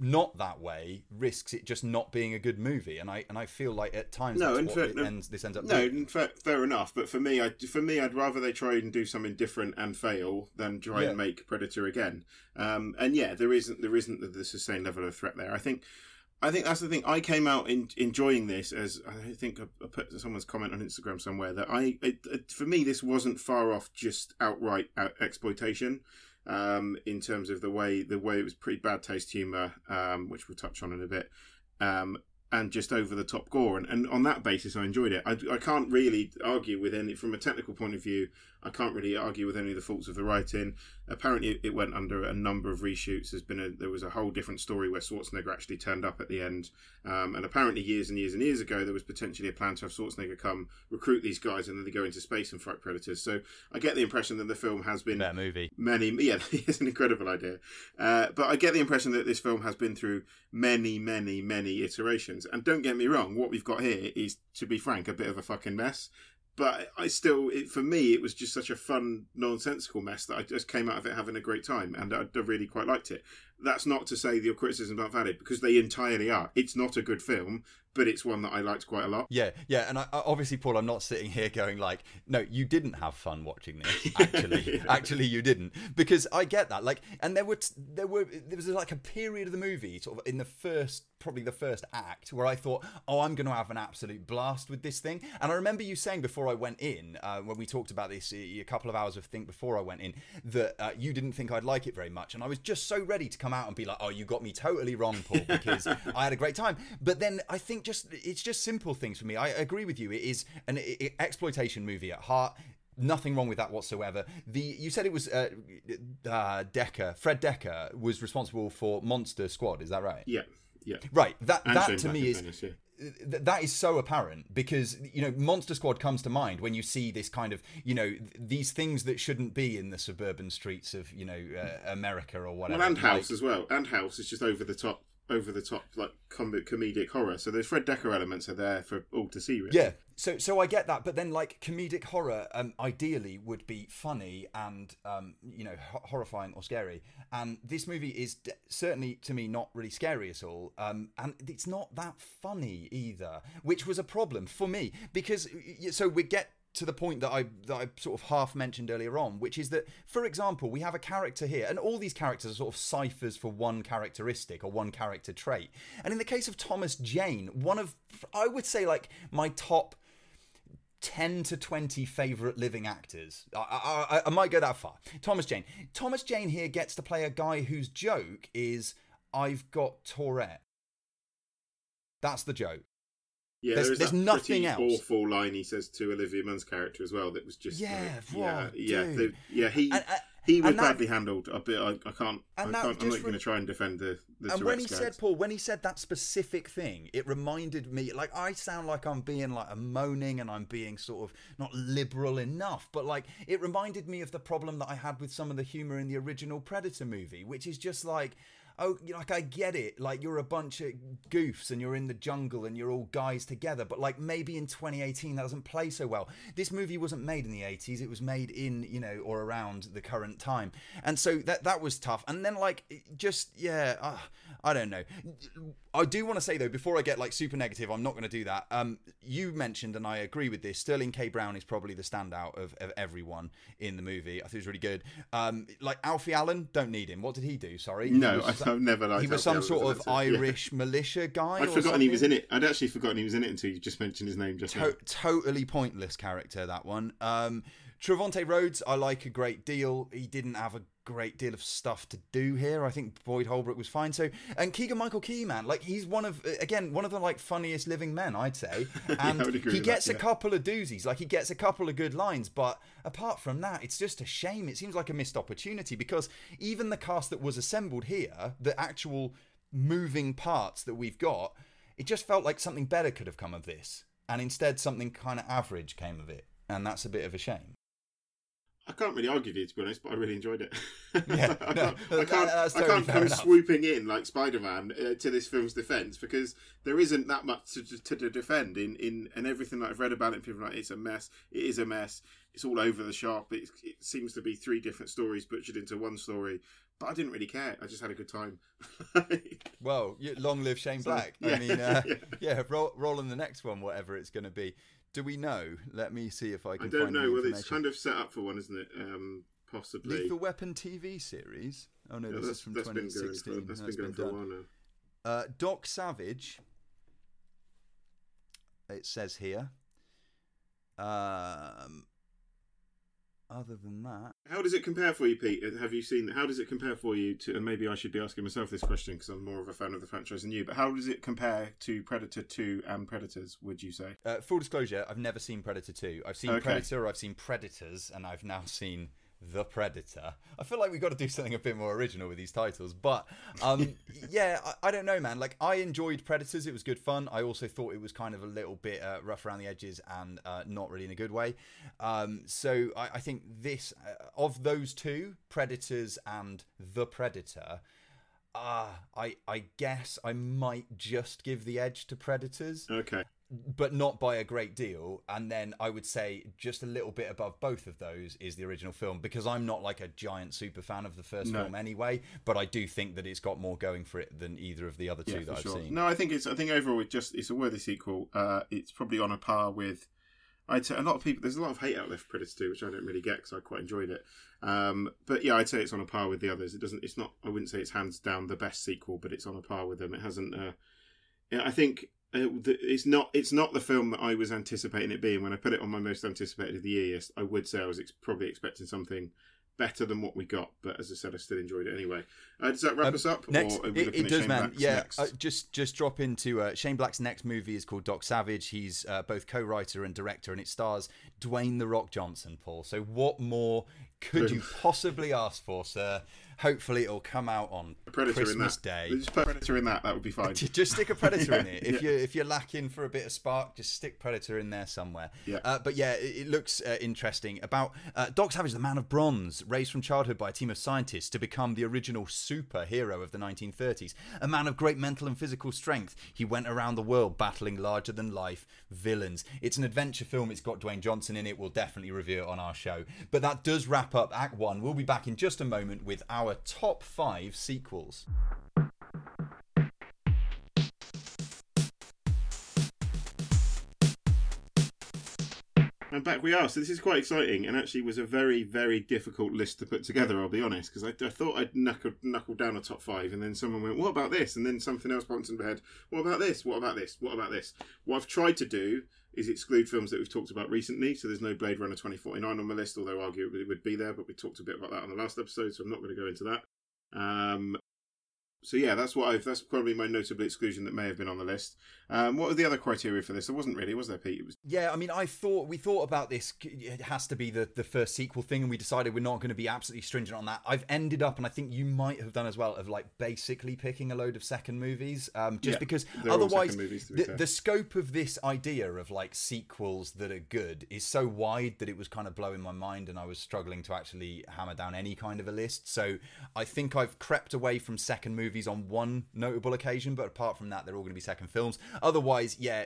not that way risks it just not being a good movie, and I and I feel like at times No, that's in what fact, it no- ends, this ends up. no, in fair enough. But for me, I for me, I'd rather they try and do something different and fail than try Yeah. and make Predator again. Um, and yeah, there isn't there isn't the, the sustained level of threat there. I think. I think that's the thing. I came out in, enjoying this as I think I, put someone's comment on Instagram somewhere that I, it, it, for me, this wasn't far off just outright out exploitation. Um, in terms of the way the way it was pretty bad taste humor, um, which we'll touch on in a bit, um, and just over the top gore. And, and on that basis, I enjoyed it. I, I can't really argue with any from a technical point of view. I can't really argue with any of the faults of the writing. Apparently, it went under a number of reshoots. There's been a there was a whole different story where Schwarzenegger actually turned up at the end, um, and apparently years and years and years ago there was potentially a plan to have Schwarzenegger come recruit these guys and then they go into space and fight predators. So I get the impression that the film has been Better movie. many yeah it's an incredible idea uh, but i get the impression that this film has been through many many many iterations and don't get me wrong what we've got here is to be frank a bit of a fucking mess but i still it, for me it was just such a fun nonsensical mess that i just came out of it having a great time and i, I really quite liked it. That's not to say your criticisms aren't valid because they entirely are. It's not a good film but it's one that i liked quite a lot Yeah, yeah, and I, obviously, Paul, I'm not sitting here going like, "No, you didn't have fun watching this." Actually, actually, you didn't, because I get that. Like, and there were t- there were there was like a period of the movie, sort of in the first, probably the first act, where I thought, "Oh, I'm going to have an absolute blast with this thing." And I remember you saying before I went in, uh, when we talked about this a a couple of hours of think before I went in, that uh, you didn't think I'd like it very much, and I was just so ready to come out and be like, "Oh, you got me totally wrong, Paul," because I had a great time. But then I think just it's just simple things for me. I agree with you. It is an exploitation movie at heart. Nothing wrong with that whatsoever. The you said it was uh, uh, Dekker, Fred Dekker was responsible for Monster Squad. Is that right? yeah yeah Right. That And that Shane to me is fairness, yeah. that is so apparent because you know Monster Squad comes to mind when you see this kind of you know these things that shouldn't be in the suburban streets of you know uh, America or whatever. Well, and Like- House as well. And House is just over the top over the top like com- comedic horror. So those Fred Dekker elements are there for all to see. Really. Yeah, so so I get that, but then like comedic horror, um, ideally would be funny and um, you know ho- horrifying or scary, and this movie is d- certainly to me not really scary at all, um, and it's not that funny either, which was a problem for me because so we get to the point that I that I sort of half mentioned earlier on, which is that, for example, we have a character here, and all these characters are sort of ciphers for one characteristic or one character trait. And in the case of Thomas Jane, one of I would say like my top 10 to 20 favorite living actors. I, I, I, might go that far. Thomas Jane. Thomas Jane here gets to play a guy whose joke is I've got Tourette. That's the joke. Yeah, There's- there's nothing else. awful line he says to Olivia Munn's character as well. That was just Yeah, like, yeah, yeah, the- yeah. He And- uh, and- he was that- badly handled. A bit. I, I can't. I can't. I'm not going to try and defend the the and when he Tourette's said paul when he said that specific thing it reminded me like i sound like i'm being like a moaning and i'm being sort of not liberal enough but like it reminded me of the problem that i had with some of the humor in the original predator movie which is just like oh like i get it. Like you're a bunch of goofs and you're in the jungle and you're all guys together but like maybe in 2018 that doesn't play so well. This movie wasn't made in the 80s it was made in you know or around the current time. And so that that was tough. And then like just yeah uh, i don't know. I do want to say though before i get like super negative i'm not going to do that. Um you mentioned and i agree with this sterling k. Brown is probably the standout of, of everyone in the movie. I think it's really good. Um like alfie allen don't need him. What did he do? Sorry. No, I- I've never liked he was some sort of actor. Yeah. irish militia guy I'd or forgotten he was in it. I'd actually forgotten he was in it until you just mentioned his name just. To- totally pointless character that one. Um, Trevante Rhodes, I like a great deal. He didn't have a great deal of stuff to do here. I think Boyd Holbrook was fine. So, and Keegan Michael Key, man, like he's one of uh, again one of the like funniest living men, I'd say. And agree he gets that, a couple of doozies, like he gets a couple of good lines, but apart from that, it's just a shame. It seems like a missed opportunity because even the cast that was assembled here, the actual moving parts that we've got, it just felt like something better could have come of this, and instead something kind of average came of it, and that's a bit of a shame. I can't really argue with you to be honest, but I really enjoyed it. Yeah, I no, can't, I can't, that's I can't come enough. swooping in like Spider-Man uh, to this film's defense because there isn't that much to, to, to defend in, in and everything that I've read about it. People are like it's a mess. It is a mess. It's all over the shop. It, it seems to be three different stories butchered into one story. But I didn't really care. I just had a good time. Well, long live Shane So, Black. I mean, uh, yeah. yeah, roll, roll on the next one, whatever it's going to be. Do we know? Let me see if I can. I don't know whether it's kind of set up for one, isn't it? Um, possibly. Lethal Weapon TV series. Oh no, Yeah, this is from that's been going 2016. for, that's That's been a done. Uh, Doc Savage. It says here. Um, other than that, How does it compare for you, Pete? Have you seen? How does it compare for you to? And maybe I should be asking myself this question because I'm more of a fan of the franchise than you. But how does it compare to Predator Two and Predators? Would you say? uh, full disclosure, I've never seen Predator 2. I've seen Okay. Predator, I've seen Predators, and I've now seen The Predator. I feel like we've got to do something a bit more original with these titles. But um, yeah, I, I don't know, man. Like, I enjoyed Predators. It was good fun. I also thought it was kind of a little bit uh, rough around the edges and uh, not really in a good way. Um, so I, I think this, uh, of those two, Predators and The Predator, uh, I, I guess I might just give the edge to Predators Okay. But not by a great deal. And then I would say just a little bit above both of those is the original film because I'm not like a giant super fan of the first No. film anyway. But I do think that it's got more going for it than either of the other two Yeah, that I've sure. seen. No, I think it's. I think overall, it just it's a worthy sequel. Uh, it's probably on a par with. I'd say a lot of people. There's a lot of hate out there for Predator Two, which I don't really get because I quite enjoyed it. Um, but yeah, I'd say it's on a par with the others. It doesn't. It's not. I wouldn't say it's hands down the best sequel, but it's on a par with them. It hasn't. Uh, I think it's not. It's not the film that I was anticipating it being when I put it on my most anticipated of the year. Yes, I would say I was ex- probably expecting something better than what we got. But as I said, I still enjoyed it anyway. Uh, does that wrap Um, us up? Next, or it, it does, Shane man. Black's Yeah, uh, just just drop into uh, Shane Black's next movie is called Doc Savage. He's uh, both co-writer and director, and it stars Dwayne the Rock Johnson. Paul. So what more could you possibly ask for, sir? Hopefully it'll come out on Predator Christmas in that. Day. Just put Predator in that. That would be fine. Just stick a predator in it. If Yeah. you're if you're lacking for a bit of spark, just stick predator in there somewhere. Yeah. Uh, but yeah, it, it looks uh, interesting. About uh, Doc Savage, the man of bronze, raised from childhood by a team of scientists to become the original superhero of the 1930s. A man of great mental and physical strength, he went around the world battling larger than life villains. It's an adventure film. It's got Dwayne Johnson in it. We'll definitely review it on our show. But that does wrap up Act One. We'll be back in just a moment with our top five sequels. And back we are. So this is quite exciting, and actually was a very, very difficult list to put together. I'll be honest, because I, I thought I'd knuckle, knuckle down a top five, and then someone went, "What about this?" And then something else popped into my head. What about this? What about this? What about this? What I've tried to do is exclude films that we've talked about recently. So there's no Blade Runner 2049 on my list, although arguably it would be there. But we talked a bit about that on the last episode, so I'm not going to go into that. Um, so yeah, that's what I've. That's probably my notable exclusion that may have been on the list. Um, what were the other criteria for this? There wasn't really, was there, Pete? It was Yeah, I mean, I thought we thought about this. It has to be the the first sequel thing, and we decided we're not going to be absolutely stringent on that. I've ended up, and I think you might have done as well, of like basically picking a load of second movies, um, just Yeah, because otherwise movies, be the, the scope of this idea of like sequels that are good is so wide that it was kind of blowing my mind, and I was struggling to actually hammer down any kind of a list. So I think I've crept away from second movies on one notable occasion, but apart from that, they're all going to be second films. Otherwise, yeah,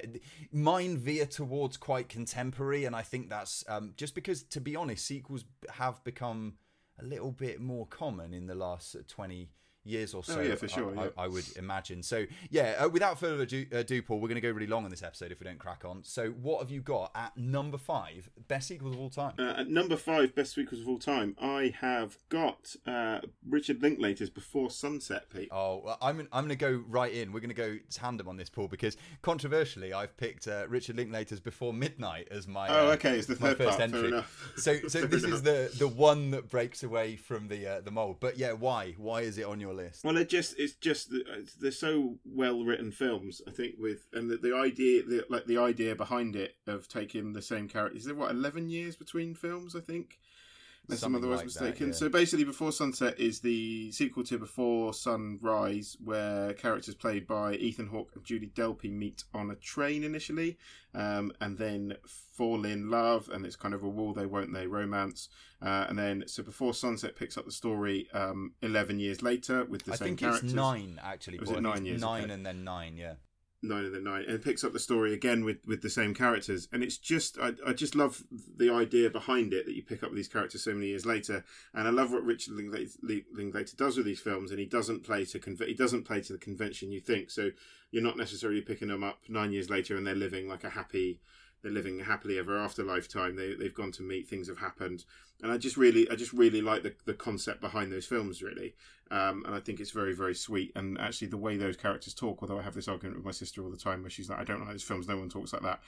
mine veer towards quite contemporary, and I think that's um, just because, to be honest, sequels have become a little bit more common in the last uh, 20 years or so. Oh, yeah, for sure, I, yeah. I, I would imagine. So, yeah, uh, without further ado, ado, Paul, we're going to go really long on this episode if we don't crack on. So, what have you got at number five, best sequels of all time? Uh, at number five, best sequels of all time, I have got uh, Richard Linklater's Before Sunset, Pete. Oh, well, I'm I'm going to go right in. We're going to go tandem on this, Paul, because controversially, I've picked uh, Richard Linklater's Before Midnight as my Oh, uh, okay, it's the third first part. Entry. So, so this enough. is the the one that breaks away from the uh, the mold. But yeah, why? Why is it on your list? Well, it just it's just they're so well written films. I think with and the, the idea, the, like the idea behind it of taking the same character. Is there what eleven years between films? I think. Unless I'm otherwise like that, mistaken. yeah. So basically, Before Sunset is the sequel to Before Sunrise, where characters played by Ethan Hawke and Julie Delpy meet on a train initially, um, and then fall in love, and it's kind of a will they won't they romance. Uh, and then so Before Sunset picks up the story um, eleven years later with the I same think it's nine actually. Was it nine years? Nine Okay. and then nine. Yeah. Nine and then nine, and picks up the story again with with the same characters, and it's just I, I just love the idea behind it that you pick up these characters so many years later, and I love what Richard Linklater does with these films, and he doesn't play to conv- he doesn't play to the convention you think, so you're not necessarily picking them up nine years later and they're living like a happy. They're living happily ever after lifetime. They they've gone to meet. Things have happened, and I just really I just really like the the concept behind those films really. Um, and I think it's very, very sweet. And actually, the way those characters talk, although I have this argument with my sister all the time where she's like, I don't like those films, no one talks like that.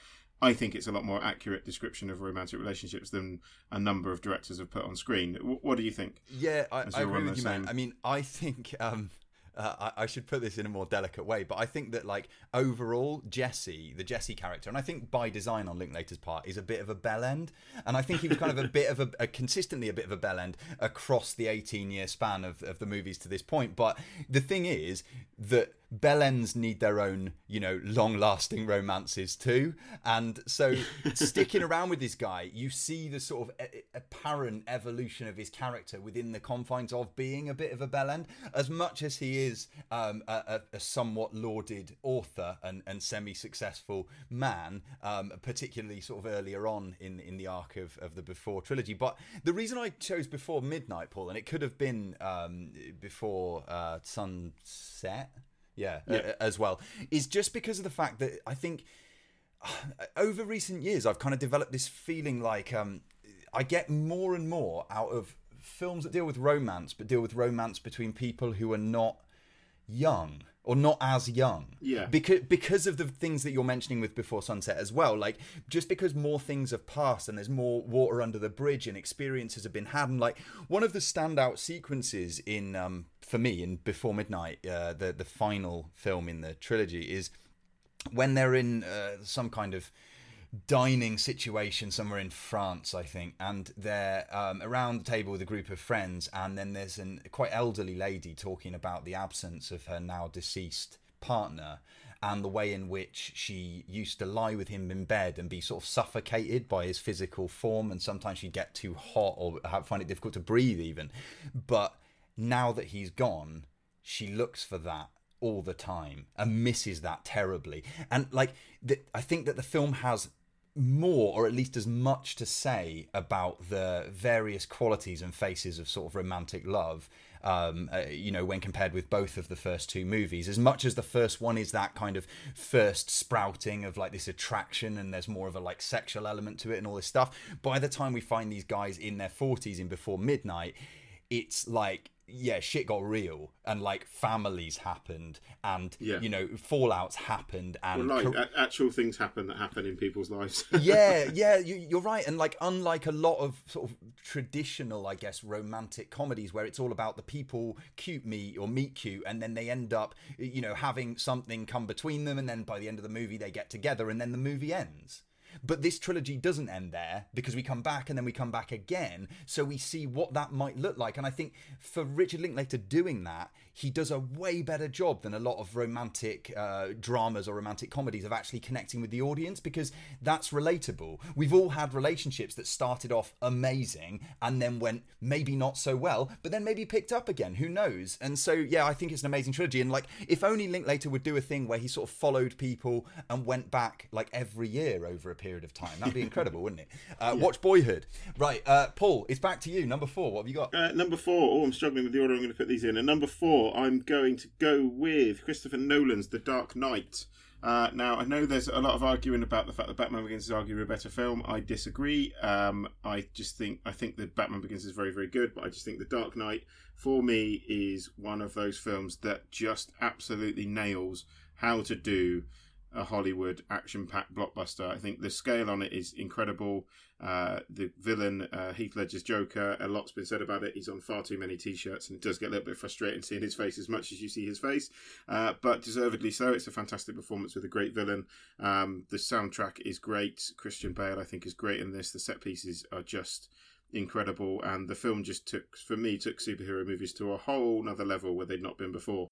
I think it's a lot more accurate description of romantic relationships than a number of directors have put on screen. W- what do you think? Yeah, I, I agree with you, man. I mean, I think um, uh, I, I should put this in a more delicate way, but I think that like overall, Jesse, the Jesse character, and I think by design on Linklater's part, is a bit of a bell end, and I think he was kind of a bit of a, a consistently a bit of a bell end across the 18 year span of, of the movies to this point. But the thing is that bell ends need their own, you know, long lasting romances too. And so sticking around with this guy, you see the sort of a- apparent evolution of his character within the confines of being a bit of a bell end. As much as he is um, a, a, somewhat lauded author and, and semi successful man, um, particularly sort of earlier on in, in the arc of, of the Before trilogy. But the reason I chose Before Midnight, Paul, and it could have been um, before uh, Sunset yeah, Yeah. uh, as well is just because of the fact that I think over recent years I've kind of developed this feeling like um, I get more and more out of films that deal with romance, but deal with romance between people who are not young or not as young. Yeah. Because because of the things that you're mentioning with Before Sunset as well. Like just because more things have passed and there's more water under the bridge and experiences have been had and like one of the standout sequences in um for me in Before Midnight, uh, the the final film in the trilogy is when they're in uh, some kind of dining situation somewhere in France, I think, and they're um, around the table with a group of friends, and then there's a quite elderly lady talking about the absence of her now deceased partner and the way in which she used to lie with him in bed and be sort of suffocated by his physical form, and sometimes she'd get too hot or find it difficult to breathe, even. But now that he's gone, she looks for that all the time and misses that terribly. And like, the, I think that the film has more or at least as much to say about the various qualities and faces of sort of romantic love um, uh, you know when compared with both of the first two movies as much as the first one is that kind of first sprouting of like this attraction and there's more of a like sexual element to it and all this stuff by the time we find these guys in their 40s in before midnight it's like yeah, shit got real and like families happened and yeah. you know fallouts happened and well, like a- actual things happen that happen in people's lives. yeah, yeah, you, are right. And like unlike a lot of sort of traditional, I guess, romantic comedies where it's all about the people cute meet or meet cute and then they end up you know having something come between them and then by the end of the movie they get together and then the movie ends. But this trilogy doesn't end there because we come back and then we come back again. So we see what that might look like. And I think for Richard Linklater doing that, he does a way better job than a lot of romantic uh, dramas or romantic comedies of actually connecting with the audience because that's relatable. We've all had relationships that started off amazing and then went maybe not so well, but then maybe picked up again. Who knows? And so, yeah, I think it's an amazing trilogy. And like, if only Linklater would do a thing where he sort of followed people and went back like every year over a period of time, that'd be incredible, wouldn't it? Uh, yeah. Watch Boyhood. Right, uh, Paul, it's back to you. Number four. What have you got? Uh, number four. Oh, I'm struggling with the order I'm going to put these in. And number four I'm going to go with Christopher Nolan's The Dark Knight. Uh, now, I know there's a lot of arguing about the fact that Batman Begins is arguably a better film. I disagree. Um, I just think I think that Batman Begins is very, very good, but I just think The Dark Knight, for me, is one of those films that just absolutely nails how to do a Hollywood action-packed blockbuster. I think the scale on it is incredible. Uh, the villain, uh, Heath Ledger's Joker, a lot's been said about it. He's on far too many t-shirts, and it does get a little bit frustrating seeing his face as much as you see his face. Uh, but deservedly so. It's a fantastic performance with a great villain. Um, the soundtrack is great. Christian Bale, I think, is great in this. The set pieces are just incredible, and the film just took, for me, took superhero movies to a whole another level where they'd not been before.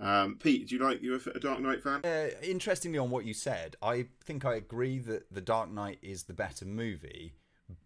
Um, Pete, do you like you a Dark Knight fan? Uh, interestingly, on what you said, I think I agree that the Dark Knight is the better movie,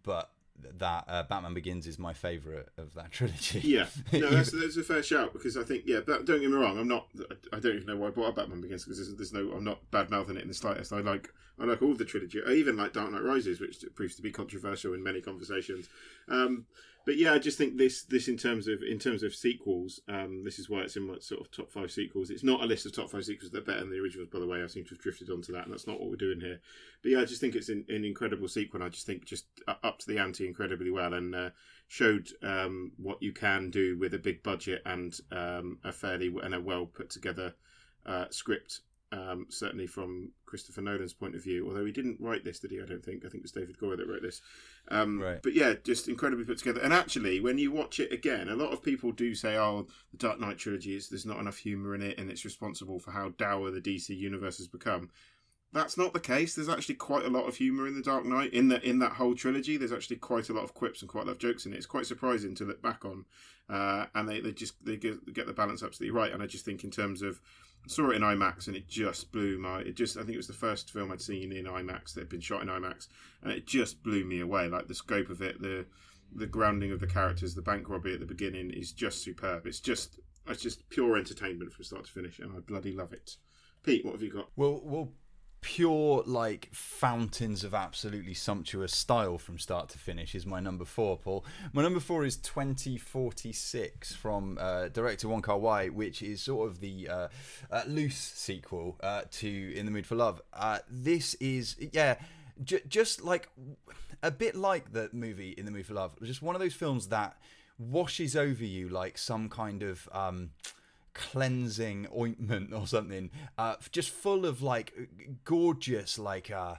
but that uh, Batman Begins is my favourite of that trilogy. Yeah, no, that's, that's a fair shout because I think yeah. But don't get me wrong, I'm not. I don't even know why I brought up Batman Begins because there's, there's, no. I'm not bad mouthing it in the slightest. I like I like all the trilogy. I even like Dark Knight Rises, which proves to be controversial in many conversations. Um, but yeah, I just think this this in terms of in terms of sequels, um, this is why it's in my sort of top five sequels. It's not a list of top five sequels that are better than the originals, by the way. I seem to have drifted onto that, and that's not what we're doing here. But yeah, I just think it's an, an incredible sequel. I just think just up to the ante incredibly well, and uh, showed um, what you can do with a big budget and um, a fairly and a well put together uh, script um, certainly from Christopher Nolan's point of view. Although he didn't write this, did he? I don't think. I think it was David Goyer that wrote this. Um, right. But yeah, just incredibly put together. And actually, when you watch it again, a lot of people do say, "Oh, the Dark Knight trilogy is there's not enough humor in it, and it's responsible for how dour the DC universe has become." That's not the case. There's actually quite a lot of humor in the Dark Knight in that in that whole trilogy. There's actually quite a lot of quips and quite a lot of jokes in it. It's quite surprising to look back on, uh, and they, they just they get, get the balance absolutely right. And I just think in terms of saw it in IMAX and it just blew my. It just I think it was the first film I'd seen in IMAX that had been shot in IMAX, and it just blew me away. Like the scope of it, the the grounding of the characters, the bank robbery at the beginning is just superb. It's just it's just pure entertainment from start to finish, and I bloody love it. Pete, what have you got? Well, well, pure like fountains of absolutely sumptuous style from start to finish is my number four paul. My number four is 2046 from uh, director wong kar wai which is sort of the uh, uh, loose sequel uh, to in the mood for love. Uh, this is yeah j- just like a bit like the movie in the mood for love just one of those films that washes over you like some kind of um, cleansing ointment or something, uh, just full of like gorgeous, like uh,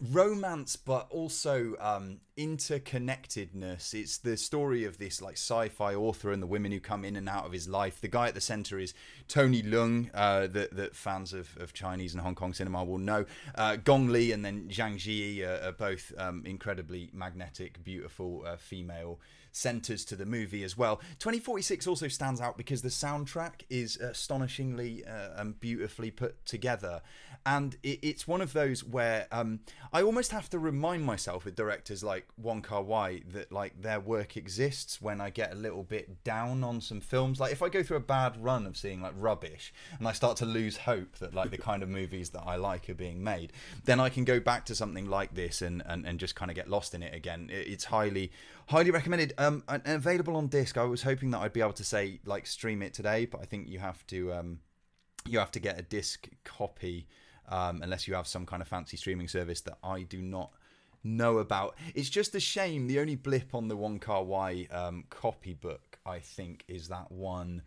romance but also um, interconnectedness. It's the story of this like sci-fi author and the women who come in and out of his life. The guy at the center is tony leung uh, that, that fans of, of chinese and hong kong cinema will know. Uh, gong li and then zhang Ziyi are, are both um, incredibly magnetic beautiful uh, female centers to the movie as well. 2046 also stands out because the soundtrack is astonishingly uh, and beautifully put together and it, it's one of those where um, I almost have to remind myself with directors like Wong Kar Wai that like their work exists when I get a little bit down on some films. Like if I go through a bad run of seeing like rubbish and I start to lose hope that like the kind of movies that I like are being made, then I can go back to something like this and and, and just kind of get lost in it again. It's highly highly recommended. Um, and available on disc. I was hoping that I'd be able to say like stream it today, but I think you have to um, you have to get a disc copy um, unless you have some kind of fancy streaming service that I do not know about. It's just a shame. The only blip on the Wong Kar Wai um, copybook, I think, is that one.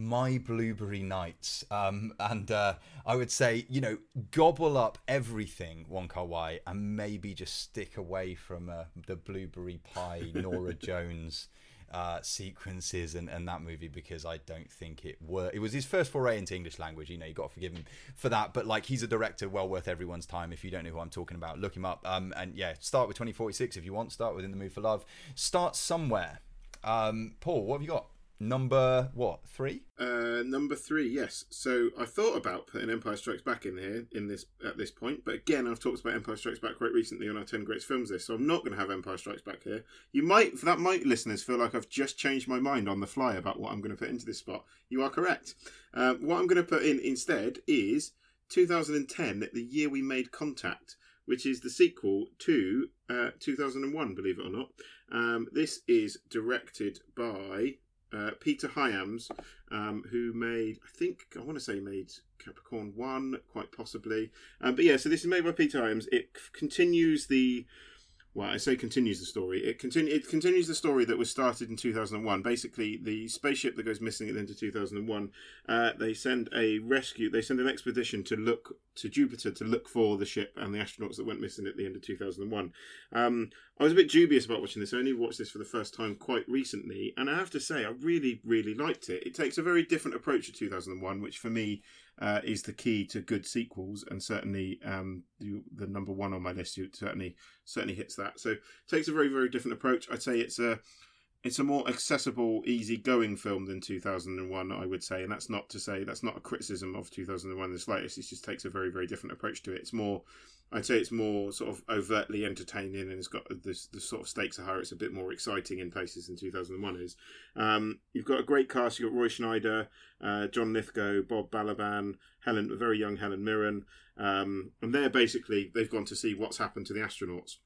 My Blueberry Nights. Um, and uh, I would say, you know, gobble up everything, Wong Kar Wai, and maybe just stick away from uh, the Blueberry Pie, Norah Jones uh, sequences and, and that movie because I don't think it were. It was his first foray into English language. You know, you got to forgive him for that. But like, he's a director well worth everyone's time. If you don't know who I'm talking about, look him up. Um, and yeah, start with 2046 if you want. Start with In the Mood for Love. Start somewhere. Um, Paul, what have you got? Number what three? Uh number three yes. So i thought about putting empire strikes back in here in this at this point but again i've talked about empire strikes back quite recently on our 10 greatest films list so i'm not going to have empire strikes back here. You might that might listeners feel like i've just changed my mind on the fly about what i'm going to put into this spot. You are correct. Uh, what i'm going to put in instead is 2010 the year we made contact which is the sequel to uh, 2001 believe it or not. Um, this is directed by uh, Peter Hyams, um, who made, I think, I want to say made Capricorn 1, quite possibly. Um, but yeah, so this is made by Peter Hyams. It continues the well, I say continues the story. It continue it continues the story that was started in 2001. Basically, the spaceship that goes missing at the end of 2001, uh, they send a rescue. They send an expedition to look to Jupiter to look for the ship and the astronauts that went missing at the end of 2001. Um, I was a bit dubious about watching this. I only watched this for the first time quite recently, and I have to say, I really, really liked it. It takes a very different approach to 2001, which for me uh, is the key to good sequels, and certainly um, the, the number one on my list certainly certainly hits that. So takes a very very different approach. I'd say it's a it's a more accessible, easy-going film than 2001, I would say, and that's not to say that's not a criticism of 2001 the slightest. It just takes a very, very different approach to it. It's more, I'd say, it's more sort of overtly entertaining, and it's got this the sort of stakes are higher. It's a bit more exciting in places than 2001 is. Um, you've got a great cast. You've got Roy Scheider, uh, John Lithgow, Bob Balaban, Helen, a very young Helen Mirren, um, and they're basically they've gone to see what's happened to the astronauts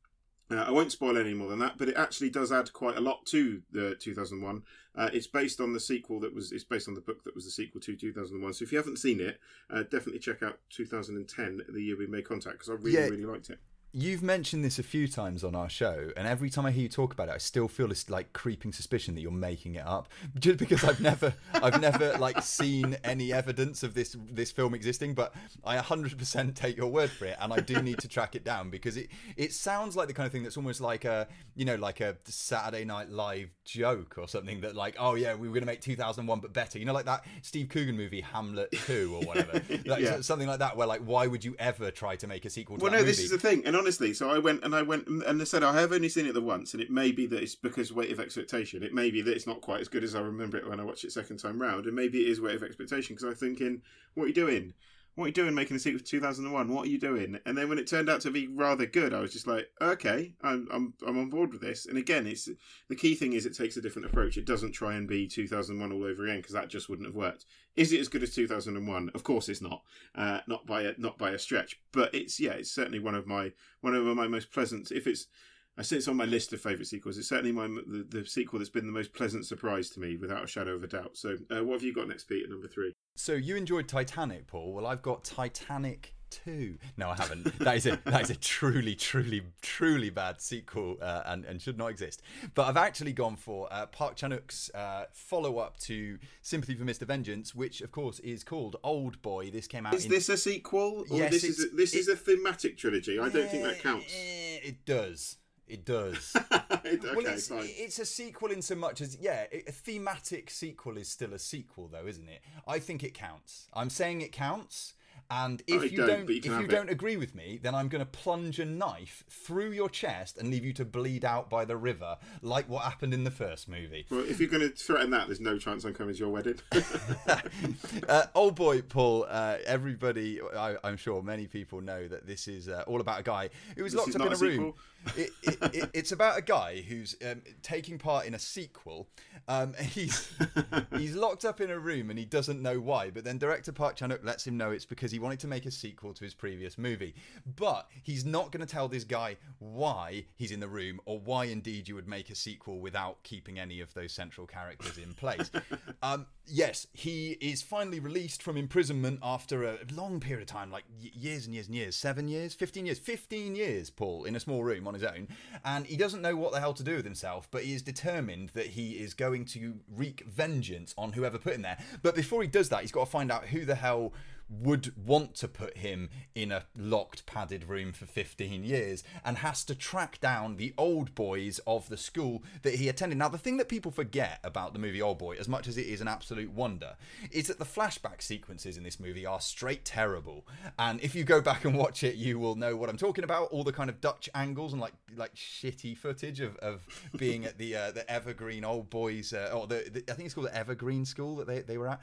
uh, I won't spoil any more than that, but it actually does add quite a lot to the 2001. Uh, it's based on the sequel that was. It's based on the book that was the sequel to 2001. So if you haven't seen it, uh, definitely check out 2010, the year we made contact, because I really, yeah. really liked it you've mentioned this a few times on our show, and every time I hear you talk about it, I still feel this like creeping suspicion that you're making it up, just because I've never, I've never like seen any evidence of this this film existing. But I 100% take your word for it, and I do need to track it down because it it sounds like the kind of thing that's almost like a you know like a Saturday Night Live joke or something that like oh yeah we were gonna make 2001 but better, you know like that Steve Coogan movie Hamlet 2 or whatever, like, yeah. something like that where like why would you ever try to make a sequel? to Well, no, movie? this is the thing, and honestly, so I went and I went and I said I have only seen it the once, and it may be that it's because weight of expectation. It may be that it's not quite as good as I remember it when I watched it second time round, and maybe it is weight of expectation because I'm thinking, what are you doing? What are you doing making a sequel to 2001? What are you doing? And then when it turned out to be rather good, I was just like, okay, I'm I'm I'm on board with this. And again, it's the key thing is it takes a different approach. It doesn't try and be 2001 all over again because that just wouldn't have worked. Is it as good as 2001? Of course, it's not. Uh, not by a not by a stretch. But it's yeah, it's certainly one of my one of my most pleasant. If it's I say it's on my list of favourite sequels. It's certainly my the, the, sequel that's been the most pleasant surprise to me, without a shadow of a doubt. So, uh, what have you got next, Pete, at number three? So you enjoyed Titanic, Paul. Well, I've got Titanic two. No, I haven't. that is a that is a truly, truly, truly bad sequel uh, and and should not exist. But I've actually gone for uh, Park Chan Wook's uh, follow up to Sympathy for Mr. Vengeance, which of course is called Old Boy. This came out. Is in... this a sequel? Or Yes, this is a, this is a thematic trilogy. I don't think that counts. Eh, It does. It does. okay, well, it's, fine. it's a sequel in so much as yeah, a thematic sequel is still a sequel, though, isn't it? I think it counts. I'm saying it counts. And if I you don't, don't, you if you it. don't agree with me, then I'm going to plunge a knife through your chest and leave you to bleed out by the river, like what happened in the first movie. Well, if you're going to threaten that, there's no chance I'm coming to your wedding. uh, old boy Paul, uh, everybody, I, I'm sure many people know that this is uh, all about a guy who was This locked up in a a room. sequel. It, it, it, it's about a guy who's um, taking part in a sequel. Um, he's he's locked up in a room and he doesn't know why. But then director Park Chan Wook lets him know it's because he wanted to make a sequel to his previous movie. But he's not going to tell this guy why he's in the room or why indeed you would make a sequel without keeping any of those central characters in place. um, yes, he is finally released from imprisonment after a long period of time, like years and years and years, seven years, fifteen years, fifteen years. Paul in a small room on his own, and he doesn't know what the hell to do with himself, but he is determined that he is going to wreak vengeance on whoever put him there. But before he does that, he's got to find out who the hell would want to put him in a locked padded room for 15 years and has to track down the old boys of the school that he attended. Now, the thing that people forget about the movie Old Boy, as much as it is an absolute wonder, is that the flashback sequences in this movie are straight terrible. And if you go back and watch it, you will know what I'm talking about. All the kind of Dutch angles and like like shitty footage of, of being at the uh, the Evergreen Old Boys, uh, or the, the I think it's called the Evergreen School that they, they were at.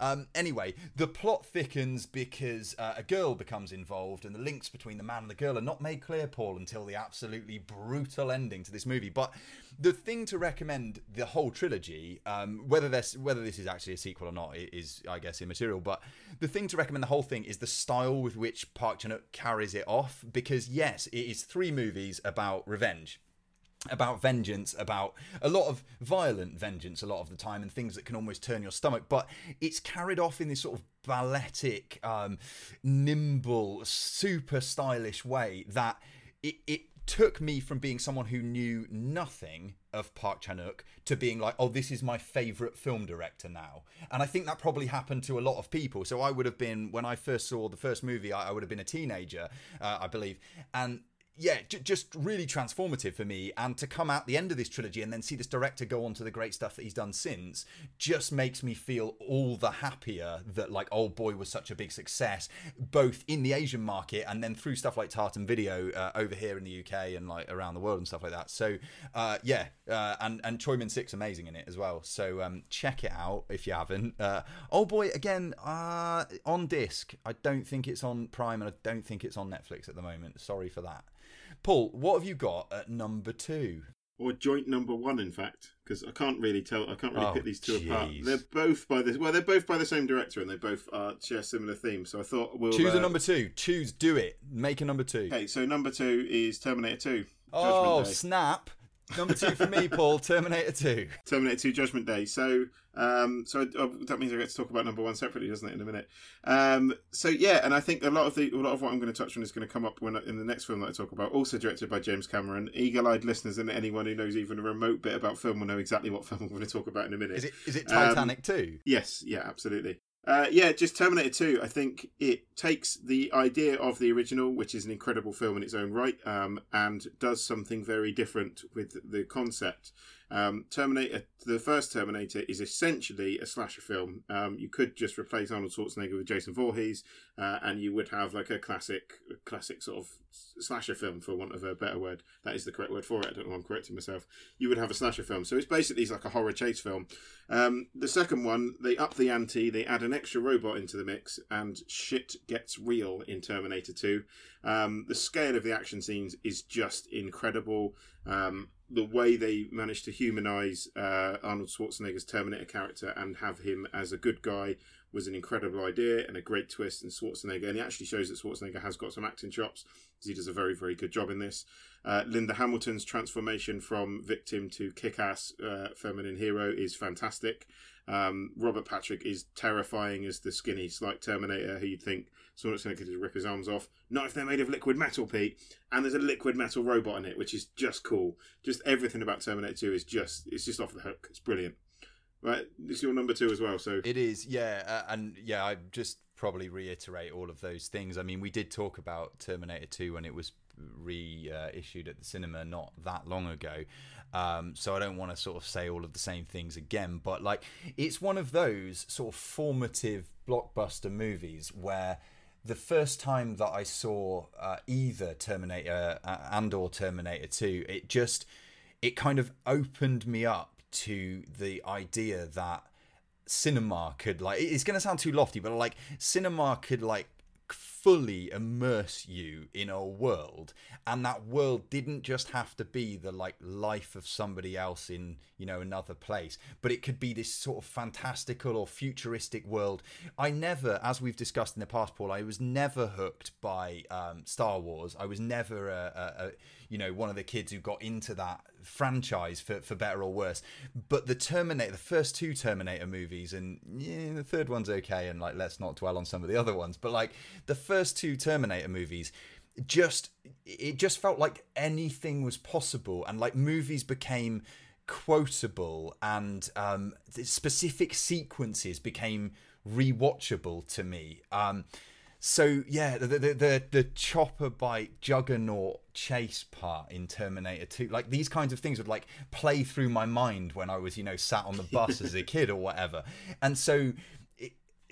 Um, anyway, the plot thickens because uh, a girl becomes involved, and the links between the man and the girl are not made clear, Paul, until the absolutely brutal ending to this movie. But the thing to recommend the whole trilogy, um, whether this whether this is actually a sequel or not, is I guess immaterial. But the thing to recommend the whole thing is the style with which Park Chan Wook carries it off, because yes, it is three movies about revenge about vengeance, about a lot of violent vengeance a lot of the time, and things that can almost turn your stomach. But it's carried off in this sort of balletic, um, nimble, super stylish way that it, it took me from being someone who knew nothing of Park Chan Wook to being like, oh, this is my favorite film director now. And I think that probably happened to a lot of people. So I would have been when I first saw the first movie, I, I would have been a teenager, uh, I believe, and yeah, j- just really transformative for me. And to come out the end of this trilogy and then see this director go on to the great stuff that he's done since just makes me feel all the happier that like Old Boy was such a big success, both in the Asian market and then through stuff like Tartan Video uh, over here in the UK and like around the world and stuff like that. So uh, yeah, uh, and and Min Sik's amazing in it as well. So um, check it out if you haven't. Uh, Old Boy again uh, on disc. I don't think it's on Prime and I don't think it's on Netflix at the moment. Sorry for that. Paul, what have you got at number two? or joint number one, in fact, because I can't really tell. I can't really Oh, pick these two apart. They're both by this. well, they're both by the same director, and they both uh, share similar themes. So I thought we'll Choose uh, a number two. Choose, do it. Make a number two. Okay, so number two is Terminator Two. oh, Day. snap. Number two for me, Paul. Terminator 2. Terminator 2 Judgment Day. So, um, so uh, that means I get to talk about number one separately, doesn't it, in a minute? Um, so yeah, and I think a lot of the a lot of what I'm going to touch on is going to come up when in the next film that I talk about, also directed by James Cameron. Eagle-eyed listeners and anyone who knows even a remote bit about film will know exactly what film I'm going to talk about in a minute. Is it is it Um, Titanic 2? Yes, yeah, absolutely. Uh, yeah, just Terminator 2, I think it takes the idea of the original, which is an incredible film in its own right, um, and does something very different with the concept. Um, Terminator, the first Terminator, is essentially a slasher film. Um, you could just replace Arnold Schwarzenegger with Jason Voorhees, uh, and you would have like a classic, classic sort of slasher film, for want of a better word. That is the correct word for it. I don't know. I'm correcting myself. You would have a slasher film. So it's basically like a horror chase film. Um, the second one, they up the ante. They add an extra robot into the mix, and shit gets real in Terminator 2. Um, the scale of the action scenes is just incredible. Um, the way they managed to humanize uh, Arnold Schwarzenegger's Terminator character and have him as a good guy was an incredible idea and a great twist. And Schwarzenegger, and he actually shows that Schwarzenegger has got some acting chops because he does a very, very good job in this. Uh, Linda Hamilton's transformation from victim to kick-ass uh, feminine hero is fantastic. Um, Robert Patrick is terrifying as the skinny, slight Terminator who you'd think someone's going to rip his arms off. Not if they're made of liquid metal, Pete. And there's a liquid metal robot in it, which is just cool. Just everything about Terminator 2 is just it's just off the hook. It's brilliant. Right, is your number two as well. So it is, yeah, uh, and yeah, I just probably reiterate all of those things. I mean, we did talk about Terminator 2 when it was reissued at the cinema not that long ago. Um, so I don't want to sort of say all of the same things again, but like it's one of those sort of formative blockbuster movies where the first time that I saw uh, either Terminator uh, and or Terminator 2, it just it kind of opened me up to the idea that cinema could like it's going to sound too lofty but like cinema could like fully immerse you in a world and that world didn't just have to be the like life of somebody else in you know another place but it could be this sort of fantastical or futuristic world. I never as we've discussed in the past paul i was never hooked by um, star wars. I was never a, a, a you know one of the kids who got into that franchise for, for better or worse. But the terminator the first two terminator movies and yeah the third one's okay and like let's not dwell on some of the other ones. But like the first two terminator movies just it just felt like anything was possible and like movies became quotable and um, specific sequences became rewatchable to me. Um, so yeah the, the the the chopper bite juggernaut chase part in terminator 2 like these kinds of things would like play through my mind when i was you know sat on the bus as a kid or whatever and so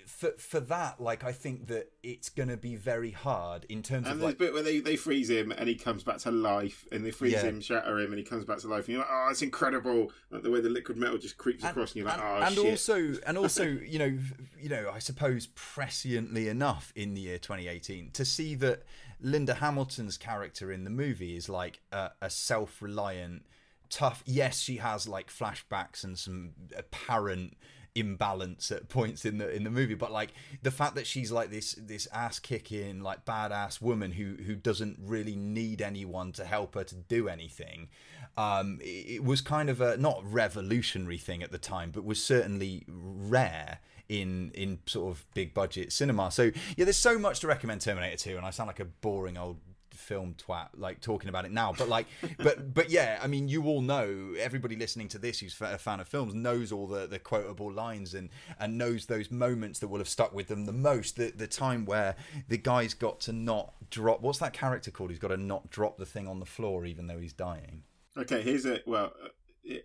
for for that, like I think that it's going to be very hard in terms and of there's like a bit where they, they freeze him and he comes back to life, and they freeze Yeah. him, shatter him, and he comes back to life, and you're like, oh, it's incredible, like the way the liquid metal just creeps across, and you're like, and, oh and shit. also and also you know you know I suppose presciently enough in the year 2018 to see that Linda Hamilton's character in the movie is like a, a self-reliant tough yes she has like flashbacks and some apparent imbalance at points in the in the movie but like the fact that she's like this this ass kicking like badass woman who who doesn't really need anyone to help her to do anything um it, it was kind of a not revolutionary thing at the time but was certainly rare in in sort of big budget cinema. So yeah there's so much to recommend terminator 2 and i sound like a boring old film twat like talking about it now but like but but yeah i mean you all know everybody listening to this who's a fan of films knows all the the quotable lines and and knows those moments that will have stuck with them the most the the time where the guy's got to not drop what's that character called he's got to not drop the thing on the floor even though he's dying Okay, here's a well,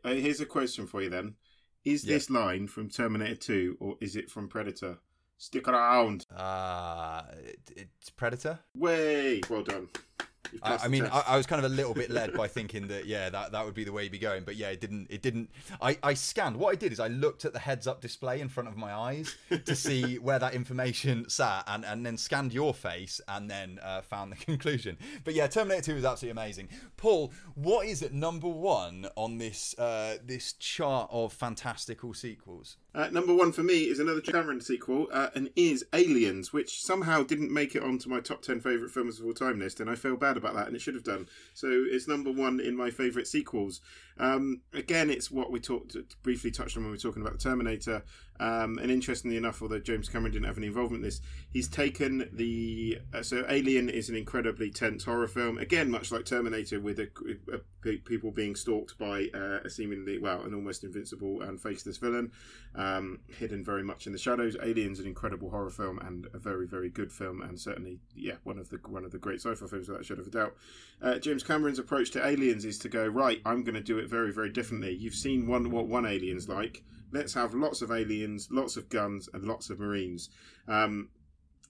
uh, here's a question for you then: Is Yeah. this line from Terminator Two or is it from Predator? Stick around. uh it, it's predator Way, well done. I, I mean, I. I was kind of a little bit led by thinking that yeah, that, that would be the way you'd be going. But yeah, it didn't. It didn't. I, I scanned. What I did is I looked at the heads-up display in front of my eyes to see where that information sat, and, and then scanned your face, and then uh, found the conclusion. But yeah, Terminator Two is absolutely amazing. Paul, what is at number one on this uh, this chart of fantastical sequels? Uh, number one for me is another Cameron sequel, uh, and is Aliens, which somehow didn't make it onto my top ten favorite films of all time list, and I feel bad about that, and it should have done. So it's number one in my favorite sequels. Um, again, it's what we talked briefly touched on when we were talking about the Terminator. Um, and interestingly enough, although James Cameron didn't have any involvement in this, he's taken the uh, so Alien is an incredibly tense horror film. Again, much like Terminator, with a, a, pe- people being stalked by uh, a seemingly well, an almost invincible and faceless villain, um, hidden very much in the shadows. Alien's an incredible horror film and a very very good film, and certainly yeah one of the one of the great sci-fi films without a shadow of a doubt. Uh, James Cameron's approach to Aliens is to go right. I'm going to do it very very differently. You've seen one what one Alien's like. Let's have lots of aliens, lots of guns, and lots of marines. Um,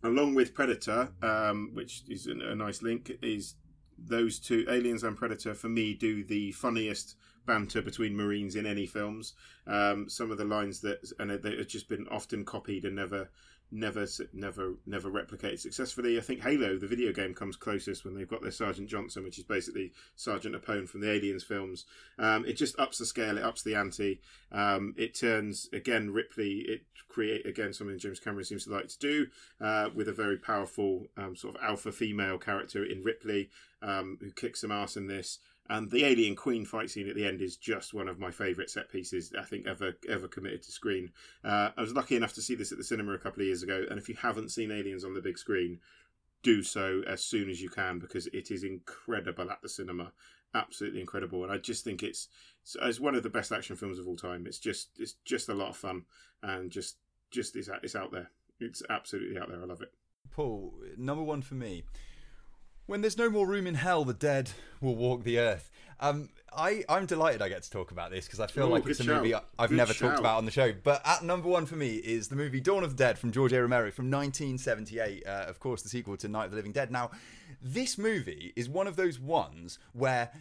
along with Predator, um, which is a, a nice link, is those two aliens and Predator for me do the funniest banter between Marines in any films. Um, some of the lines that and they have just been often copied and never never never never replicated successfully. I think Halo, the video game, comes closest when they've got their Sergeant Johnson, which is basically Sergeant Apone from the Aliens films. Um, it just ups the scale, it ups the ante. Um, it turns again Ripley. It create again something James Cameron seems to like to do uh, with a very powerful um, sort of alpha female character in Ripley um, who kicks some ass in this. And the Alien Queen fight scene at the end is just one of my favourite set pieces I think ever ever committed to screen. Uh, I was lucky enough to see this at the cinema a couple of years ago, and if you haven't seen Aliens on the big screen, do so as soon as you can because it is incredible at the cinema, absolutely incredible. And I just think it's it's one of the best action films of all time. It's just it's just a lot of fun and just just it's it's out there. It's absolutely out there. I love it. Paul, number one for me. When there's no more room in hell, the dead will walk the earth. Um, I, I'm delighted I get to talk about this because I feel Ooh, like it's a movie. I've Good never shout. talked about on the show. But at number one for me is the movie Dawn of the Dead from George A. Romero from 1978. Uh, of course, the sequel to Night of the Living Dead. Now, this movie is one of those ones where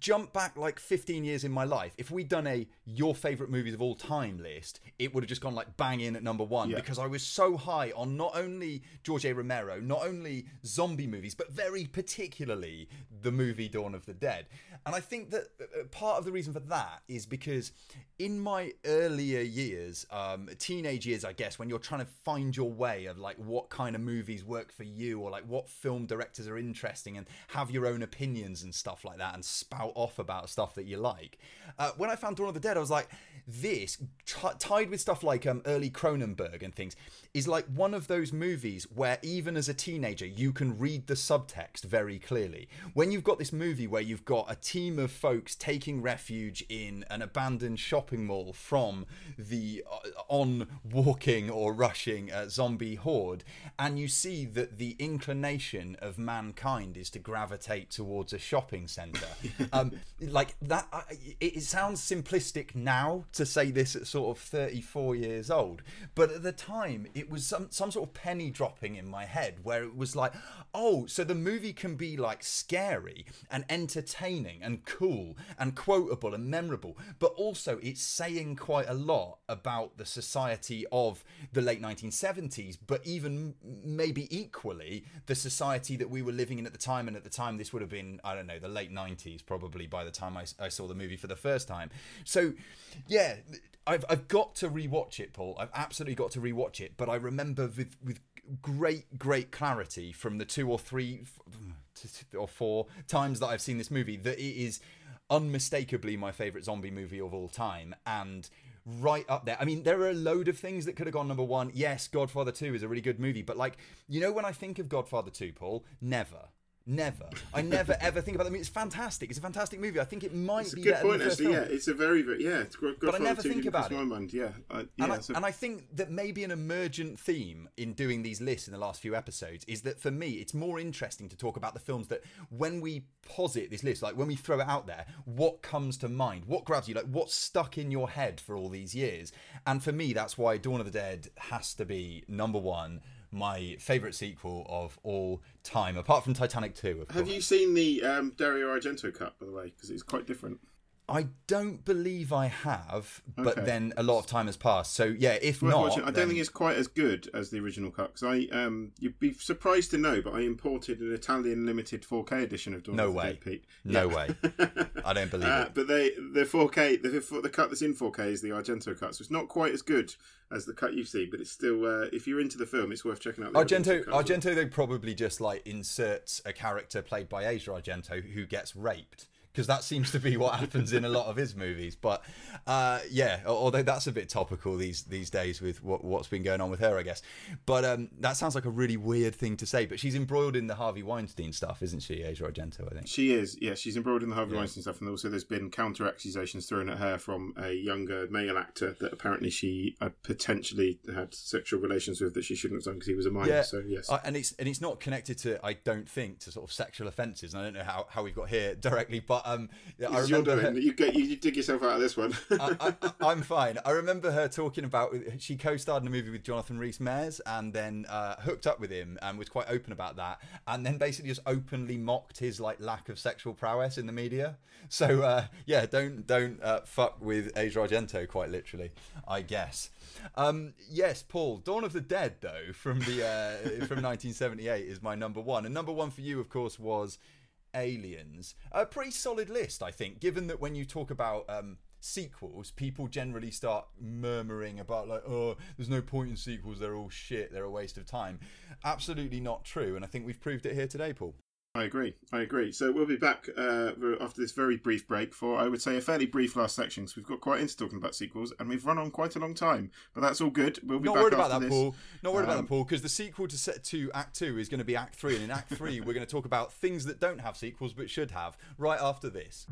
jump back like 15 years in my life if we'd done a your favorite movies of all time list it would have just gone like bang in at number one Yeah. because i was so high on not only george a romero not only zombie movies but very particularly the movie dawn of the dead and i think that uh, part of the reason for that is because in my earlier years um, teenage years i guess when you're trying to find your way of like what kind of movies work for you or like what film directors are interesting and have your own opinions and stuff like that and spout off about stuff that you like. Uh, when i found dawn of the dead i was like this t- tied with stuff like um, early cronenberg and things is like one of those movies where even as a teenager you can read the subtext very clearly. When you've got this movie where you've got a team of folks taking refuge in an abandoned shopping mall from the uh, on walking or rushing uh, zombie horde and you see that the inclination of mankind is to gravitate towards a shopping center um, like that it, it sounds simplistic now to say this at sort of 34 years old but at the time it was some some sort of penny dropping in my head where it was like oh so the movie can be like scary and entertaining and cool and quotable and memorable but also it's saying quite a lot about the society of the late 1970s but even maybe equally the society that we were living in at the time and at the time this would have been i don't know the late 90s probably by the time I, I saw the movie for the first time so yeah I've, I've got to rewatch it paul i've absolutely got to rewatch it but i remember with with great great clarity from the two or three or four times that i've seen this movie that it is unmistakably my favorite zombie movie of all time and right up there. I mean, there are a load of things that could have gone number one. Yes, Godfather 2 is a really good movie, but like, you know, when I think of Godfather 2, Paul, never. Never. I never ever think about them. It's fantastic. It's a fantastic movie. I think it might be. It's a good point, than the first actually. film. Yeah, it's a very, very yeah. It's good. But I never think about my it. mind. Yeah, I, yeah. And, I, so- and I think that maybe an emergent theme in doing these lists in the last few episodes is that for me, it's more interesting to talk about the films that when we posit this list, like when we throw it out there, what comes to mind? What grabs you? Like what's stuck in your head for all these years? And for me, that's why Dawn of the Dead has to be number one, my favourite sequel of all time, apart from Titanic 2, of Have course. you seen the um, Dario Argento cut, by the way? Because it's quite different. I don't believe I have, but Okay. then a lot of time has passed. So yeah, if Worth not, watching. I don't then- think it's quite as good as the original cut. Because I, um, you'd be surprised to know, but I imported an Italian limited 4K edition of Dawn No of the way. Dead, Pete. No way. I don't believe Uh, it. but they the 4K the the cut that's in 4K is the Argento cut, so it's not quite as good as the cut you've seen, but it's still uh, if you're into the film, it's worth checking out. The Argento, cut as well. Argento, they probably just like inserts a character played by Asia Argento who gets raped because that seems to be what happens in a lot of his movies. But uh, yeah, although that's a bit topical these these days with what, what's been going on with her, I guess. But um, that sounds like a really weird thing to say. But she's embroiled in the Harvey Weinstein stuff, isn't she, Asia Argento? I think. She is, yeah. She's embroiled in the Harvey Weinstein stuff, and also there's been counter accusations thrown at her from a younger male actor that apparently she uh, potentially had sexual relations with that she shouldn't have done because he was a minor. Yeah, So yes, uh, and it's and it's not connected to I don't think to sort of sexual offences. And I don't know how, how we've got here directly, But um, yeah, I This is your remember. doing. Her, You get you dig yourself out of this one. I, I, I'm fine. I remember her talking about she co-starred in a movie with Jonathan Rhys-Meyers and then uh, hooked up with him and was quite open about that, and then basically just openly mocked his like lack of sexual prowess in the media. So uh, yeah, don't don't uh, fuck with Asia Argento quite literally, I guess. Um, yes, Paul. Dawn of the Dead though from the uh, from 1978 is my number one, and number one for you, of course, was Aliens. A pretty solid list, I think, given that when you talk about um, sequels, people generally start murmuring about, like, oh, there's no point in sequels, they're all shit, they're a waste of time. Absolutely not true, and I think we've proved it here today, Paul. I agree. I agree. So we'll be back uh, after this very brief break for, I would say, a fairly brief last section because we've got quite into talking about sequels and we've run on quite a long time. But that's all good. We'll be Not worried about that, this. Paul. Not worried about Um, that, Paul, because the sequel to set to Act Two is going to be Act Three, and in Act Three we're going to talk about things that don't have sequels but should have. Right after this.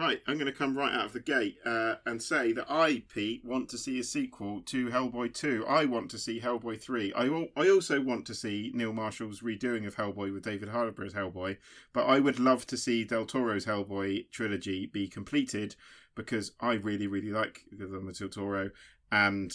Right, I'm going to come right out of the gate uh, and say that I, Pete, want to see a sequel to Hellboy 2. I want to see Hellboy 3. I, al- I also want to see Neil Marshall's redoing of Hellboy with David Harbour as Hellboy, but I would love to see Del Toro's Hellboy trilogy be completed because I really, really like Guillermo del Toro and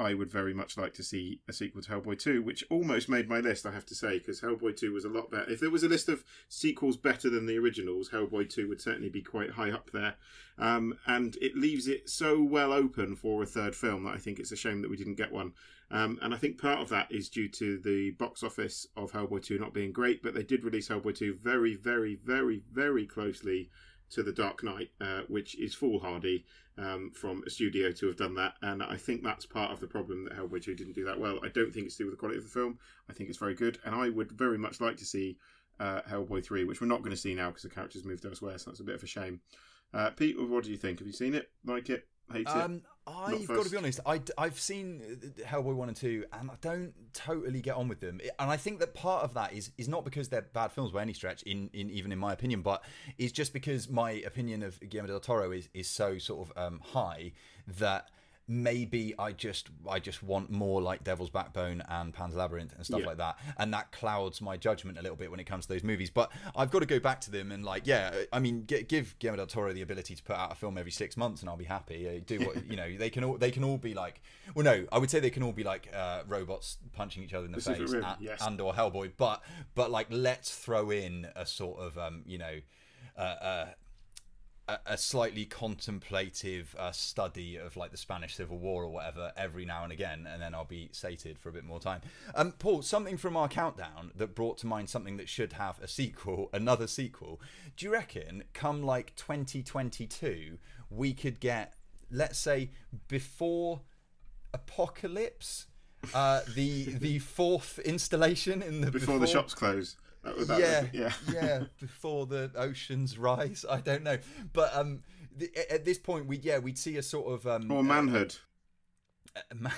I would very much like to see a sequel to Hellboy 2, which almost made my list, I have to say, because Hellboy 2 was a lot better. If there was a list of sequels better than the originals, Hellboy 2 would certainly be quite high up there. Um, and it leaves it so well open for a third film that I think it's a shame that we didn't get one. Um, and I think part of that is due to the box office of Hellboy 2 not being great, but they did release Hellboy 2 very, very, very, very closely to The Dark Knight, uh, which is foolhardy um, from a studio to have done that. And I think that's part of the problem that Hellboy 2 didn't do that well. I don't think it's to do with the quality of the film. I think it's very good. And I would very much like to see uh, Hellboy 3, which we're not going to see now because the character's moved elsewhere, so that's a bit of a shame. Uh, Pete, what do you think? Have you seen it? Like it? Hate it? Um, I've got to be honest. I, I've seen uh, Hellboy one and two, and I don't totally get on with them. And I think that part of that is is not because they're bad films by any stretch, in, in even in my opinion, but is just because my opinion of Guillermo del Toro is is so sort of um, high that maybe I just I just want more like Devil's Backbone and Pan's Labyrinth and stuff Yeah. like that, and that clouds my judgment a little bit when it comes to those movies. But I've got to go back to them and like, yeah, I mean, g- give Guillermo del Toro the ability to put out a film every six months, and I'll be happy. Uh, Do what you know. They can all they can all be like, well, no, I would say they can all be like uh, robots punching each other in the Pacific face Rim, and, yes. and or Hellboy, but but like let's throw in a sort of um, you know. Uh, uh, a, slightly contemplative uh, study of like the Spanish Civil War or whatever every now and again, and then I'll be sated for a bit more time. Um, Paul, something from our countdown that brought to mind something that should have a sequel, another sequel. Do you reckon, come like 2022, we could get, let's say, before Apocalypse, uh, the the fourth installation in the Before the shops close. That was, that yeah, was- yeah. yeah, before the oceans rise. I don't know, but um, the, at this point, we yeah, we'd see a sort of um, Or manhood. uh, ma-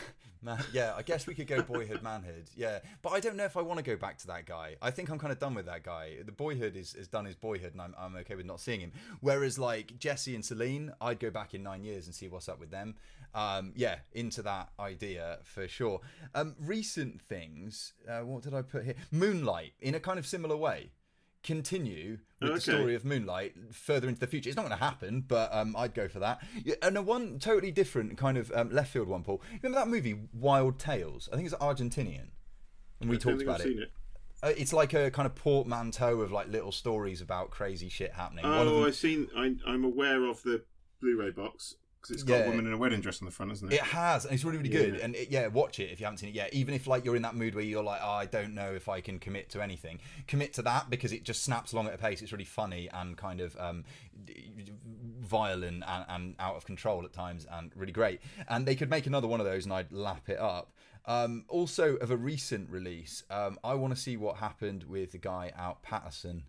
ma- yeah, I guess we could go boyhood, manhood. Yeah, but I don't know if I want to go back to that guy. I think I'm kind of done with that guy. The boyhood is, is done his boyhood, and I'm, I'm okay with not seeing him. Whereas like Jesse and Celine, I'd go back in nine years and see what's up with them. Um, yeah, into that idea for sure. Um, recent things. Uh, what did I put here? Moonlight in a kind of similar way. Continue with the story of Moonlight further into the future. It's not going to happen, but um, I'd go for that. And a one totally different kind of um, left field one, Paul. Remember that movie Wild Tales? I think it's Argentinian, and we I talked about I've it. seen it. Uh, it's like a kind of portmanteau of like little stories about crazy shit happening. Oh, them- I've seen. I, I'm aware of the Blu-ray box because it's got Yeah. a woman in a wedding dress on the front, isn't it? It has, and it's really, really good. Yeah. And it, yeah, watch it if you haven't seen it yet. Even if like you're in that mood where you're like, oh, I don't know if I can commit to anything, commit to that because it just snaps along at a pace. It's really funny and kind of um, violent and, and out of control at times, and really great. And they could make another one of those, and I'd lap it up. Um, also, of a recent release, um, I want to see what happened with the guy out Paterson.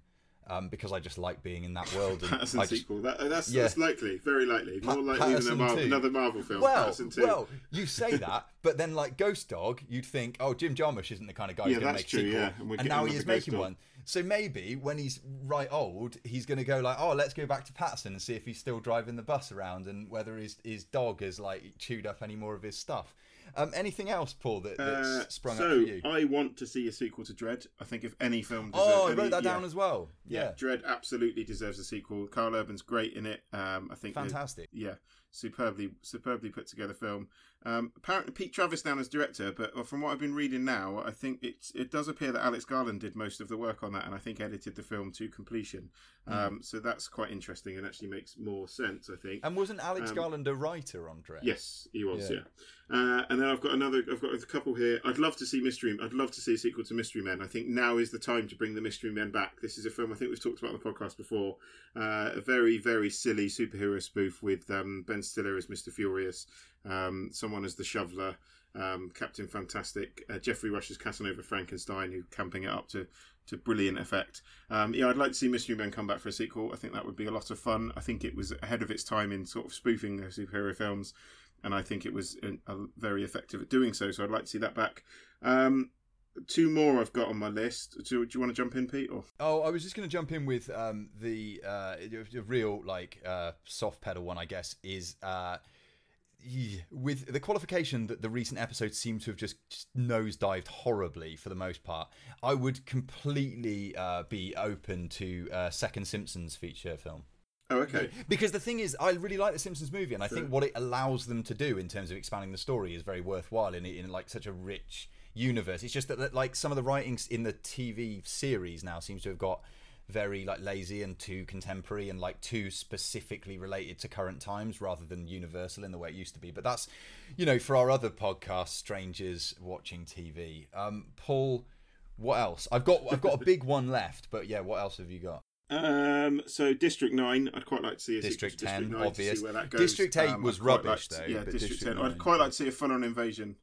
Um, because I just like being in that world. And Paterson I just, sequel. That, that's, Yeah. that's likely, very likely, more likely than Paterson Marvel, 2. another Marvel film. Well, Paterson 2. well, you say that, but then like Ghost Dog, you'd think, oh, Jim Jarmusch isn't the kind of guy who's Yeah, going to make a true, sequel, yeah, and and, now he is making Dog. one. So maybe when he's right old, he's going to go like, oh, let's go back to Paterson and see if he's still driving the bus around and whether his his dog has like chewed up any more of his stuff. Um, anything else, Paul, that, that's Uh, sprung so up for you? I want to see a sequel to Dredd. I think if any film, oh, I deserve- wrote any- that down yeah. as well. Yeah, Dredd absolutely deserves a sequel. Karl Urban's great in it. Um, I think. fantastic. yeah, superbly, superbly put together film. Um, apparently, Pete Travis now as director, but from what I've been reading now, I think it's it does appear that Alex Garland did most of the work on that, and I think edited the film to completion. Um, so that's quite interesting and actually makes more sense. I think. And wasn't Alex Um, Garland a writer on Dredd? Yes, he was. Yeah. Yeah. Uh, and then I've got another. I've got a couple here. I'd love to see Mystery. I'd love to see a sequel to Mystery Men. I think now is the time to bring the Mystery Men back. This is a film I think we've talked about on the podcast before. Uh, a very very silly superhero spoof with um, Ben Stiller as Mister Furious, um, someone as the Shoveler, um, Captain Fantastic, uh, Geoffrey Rush as Casanova Frankenstein, who camping it up to to brilliant effect. Um, yeah, I'd like to see Mystery Men come back for a sequel. I think that would be a lot of fun. I think it was ahead of its time in sort of spoofing the superhero films, and I think it was uh, uh, very effective at doing so. So I'd like to see that back. Um, two more I've got on my list. Do, do you want to jump in, Pete? Or Oh, I was just going to jump in with um, the uh, real like uh, soft pedal one, I guess, is uh, with the qualification that the recent episodes seem to have just, just nosedived horribly for the most part. I would completely uh, be open to uh, second Simpsons feature film. oh, okay. Because the thing is, I really like the Simpsons movie, and I Sure. think what it allows them to do in terms of expanding the story is very worthwhile in in like such a rich universe. It's just that, that like some of the writings in the TV series now seems to have got very like lazy and too contemporary and like too specifically related to current times rather than universal in the way it used to be. But that's you know for our other podcast, strangers watching TV. Um, Paul, what else? I've got I've got a big one left, but yeah, what else have you got? Um, so District Nine, I'd quite like to see a District 10, District 9 obvious. to see where that goes. District 8 Um, was rubbish, like to- though, Yeah, District, District 10. I'd quite like to see a full-on invasion.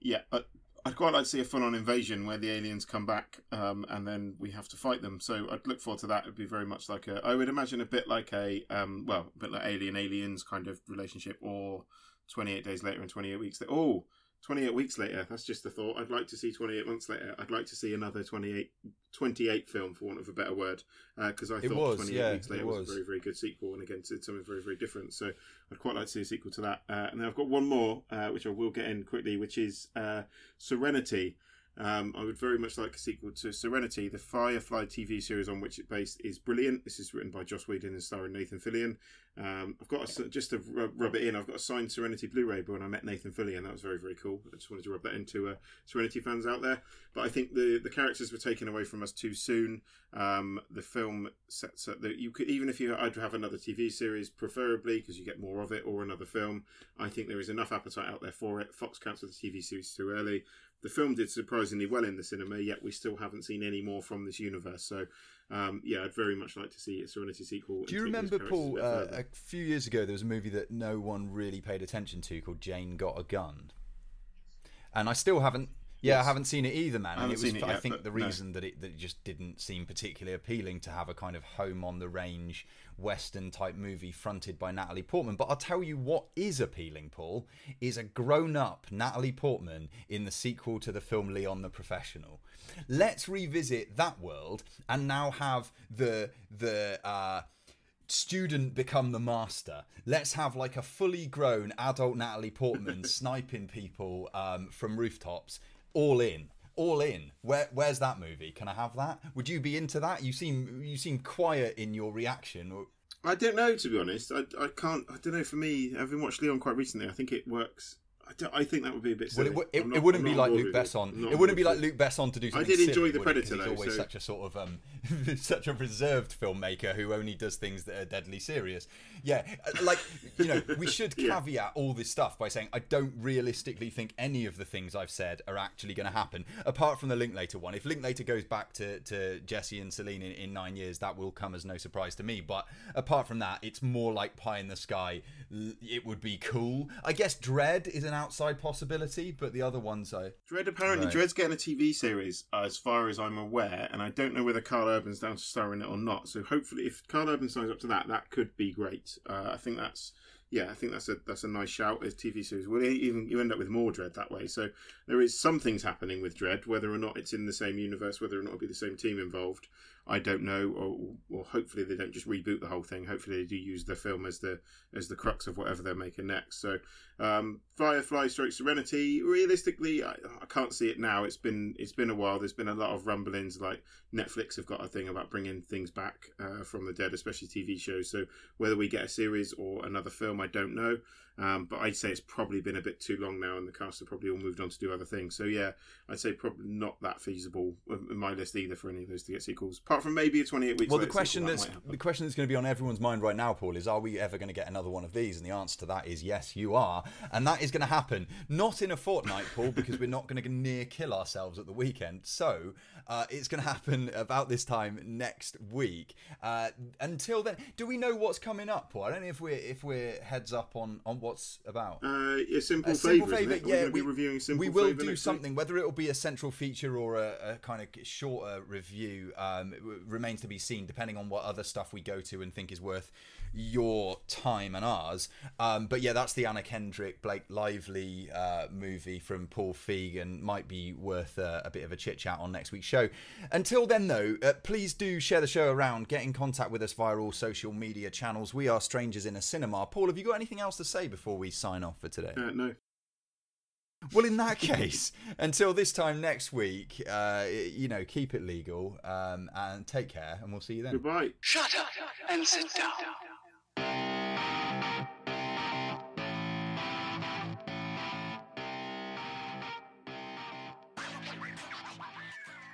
Yeah, I'd, I'd quite like to see a full-on invasion where the aliens come back, um, and then we have to fight them. So I'd look forward to that. It'd be very much like a, I would imagine a bit like a, um, well, a bit like Alien Aliens kind of relationship, or 28 Days Later and 28 Weeks. Later. Oh. 28 weeks later, that's just a thought. I'd like to see 28 months later. I'd like to see another 28, 28 film, for want of a better word, because I It thought was, 28 yeah, weeks later was. was. a very, very good sequel, and again, it's something very, very different. So I'd quite like to see a sequel to that. Uh, and then I've got one more, uh, which I will get in quickly, which is uh, Serenity. Um, I would very much like a sequel to Serenity. The Firefly TV series on which it's based is brilliant. This is written by Joss Whedon and starring Nathan Fillion. Um, I've got a, just to rub, it in. I've got a signed Serenity Blu-ray but when I met Nathan Fillion. That was very very cool. I just wanted to rub that into uh, Serenity fans out there. But I think the the characters were taken away from us too soon. Um, the film sets up that you could even if you I'd have another TV series preferably because you get more of it or another film. I think there is enough appetite out there for it. Fox cancelled the TV series too early. The film did surprisingly well in the cinema, yet we still haven't seen any more from this universe. So, um, yeah, I'd very much like to see a Serenity sequel. Do you and take those remember, Paul, a uh, a few years ago there was a movie that no one really paid attention to called Jane Got a Gun? And I still haven't. Yeah, I haven't seen it either, man. I haven't it was, seen it I think the no. reason that it that it just didn't seem particularly appealing to have a kind of home on the range western type movie fronted by Natalie Portman. But I'll tell you what is appealing, Paul, is a grown up Natalie Portman in the sequel to the film Leon the Professional. Let's revisit that world and now have the the uh student become the master. Let's have like a fully grown adult Natalie Portman sniping people um, from rooftops. All in, all in. Where where's that movie? Can I have that? Would you be into that? You seem you seem quiet in your reaction. I don't know, to be honest. I, I can't. I don't know. For me, having watched Leon quite recently, I think it works. I, don't, I think that would be a bit Well, silly. it, w- it, not- it wouldn't be like Luc Besson. It wouldn't be like Luc Besson to do something. did enjoy silly, The would it? 'Cause Predator, He's always so- such a sort of um, such a reserved filmmaker who only does things that are deadly serious. Yeah, uh, like you know, we should Yeah. caveat all this stuff by saying I don't realistically think any of the things I've said are actually going to happen, apart from the Linklater one. If Linklater goes back to, to Jesse and Celine in, in nine years, that will come as no surprise to me. But apart from that, it's more like pie in the sky. It would be cool. I guess Dredd is an outside possibility, but the other ones I Dredd apparently Right. Dredd's getting a TV series, as far as I'm aware, and I don't know whether Karl Urban's down to star in it or not. So hopefully, if Carl Urban signs up to that, that could be great. Uh, I think that's yeah, I think that's a that's a nice shout as TV series. Well, even you end up with more Dredd that way. So there is some things happening with Dredd, whether or not it's in the same universe, whether or not it'll be the same team involved. I don't know, or, or hopefully they don't just reboot the whole thing. Hopefully they do use the film as the as the crux of whatever they're making next. So, um, Firefly Stroke Serenity. Realistically, I, I can't see it now. It's been it's been a while. There's been a lot of rumblings. Like Netflix have got a thing about bringing things back uh, from the dead, especially TV shows. So whether we get a series or another film, I don't know. Um, but I'd say it's probably been a bit too long now, and the cast have probably all moved on to do other things. So yeah, I'd say probably not that feasible in my list either for any of those to get sequels. Apart from maybe a twenty-eight weeks. Well, the question sequel, that's that the question that's going to be on everyone's mind right now, Paul, is: Are we ever going to get another one of these? And the answer to that is yes, you are, and that is going to happen not in a fortnight, Paul, because we're not going to near kill ourselves at the weekend. So uh, it's going to happen about this time next week. Uh, until then, do we know what's coming up, Paul? I don't know if we're if we're heads up on on what's about. Uh, a simple, a simple favour. Yeah, we, reviewing simple. We will do something, week? whether it will be a central feature or a, a kind of shorter review. Um, remains to be seen, depending on what other stuff we go to and think is worth your time and ours. Um, but yeah, that's the Anna Kendrick, Blake Lively uh, movie from Paul Feig, and might be worth uh, a bit of a chit chat on next week's show. Until then, though, uh, please do share the show around. Get in contact with us via all social media channels. We are strangers in a cinema. Paul, have you got anything else to say before we sign off for today? Uh, no. Well, in that case, until this time next week, uh, you know, keep it legal um, and take care, and we'll see you then. Goodbye. Shut up and sit down. you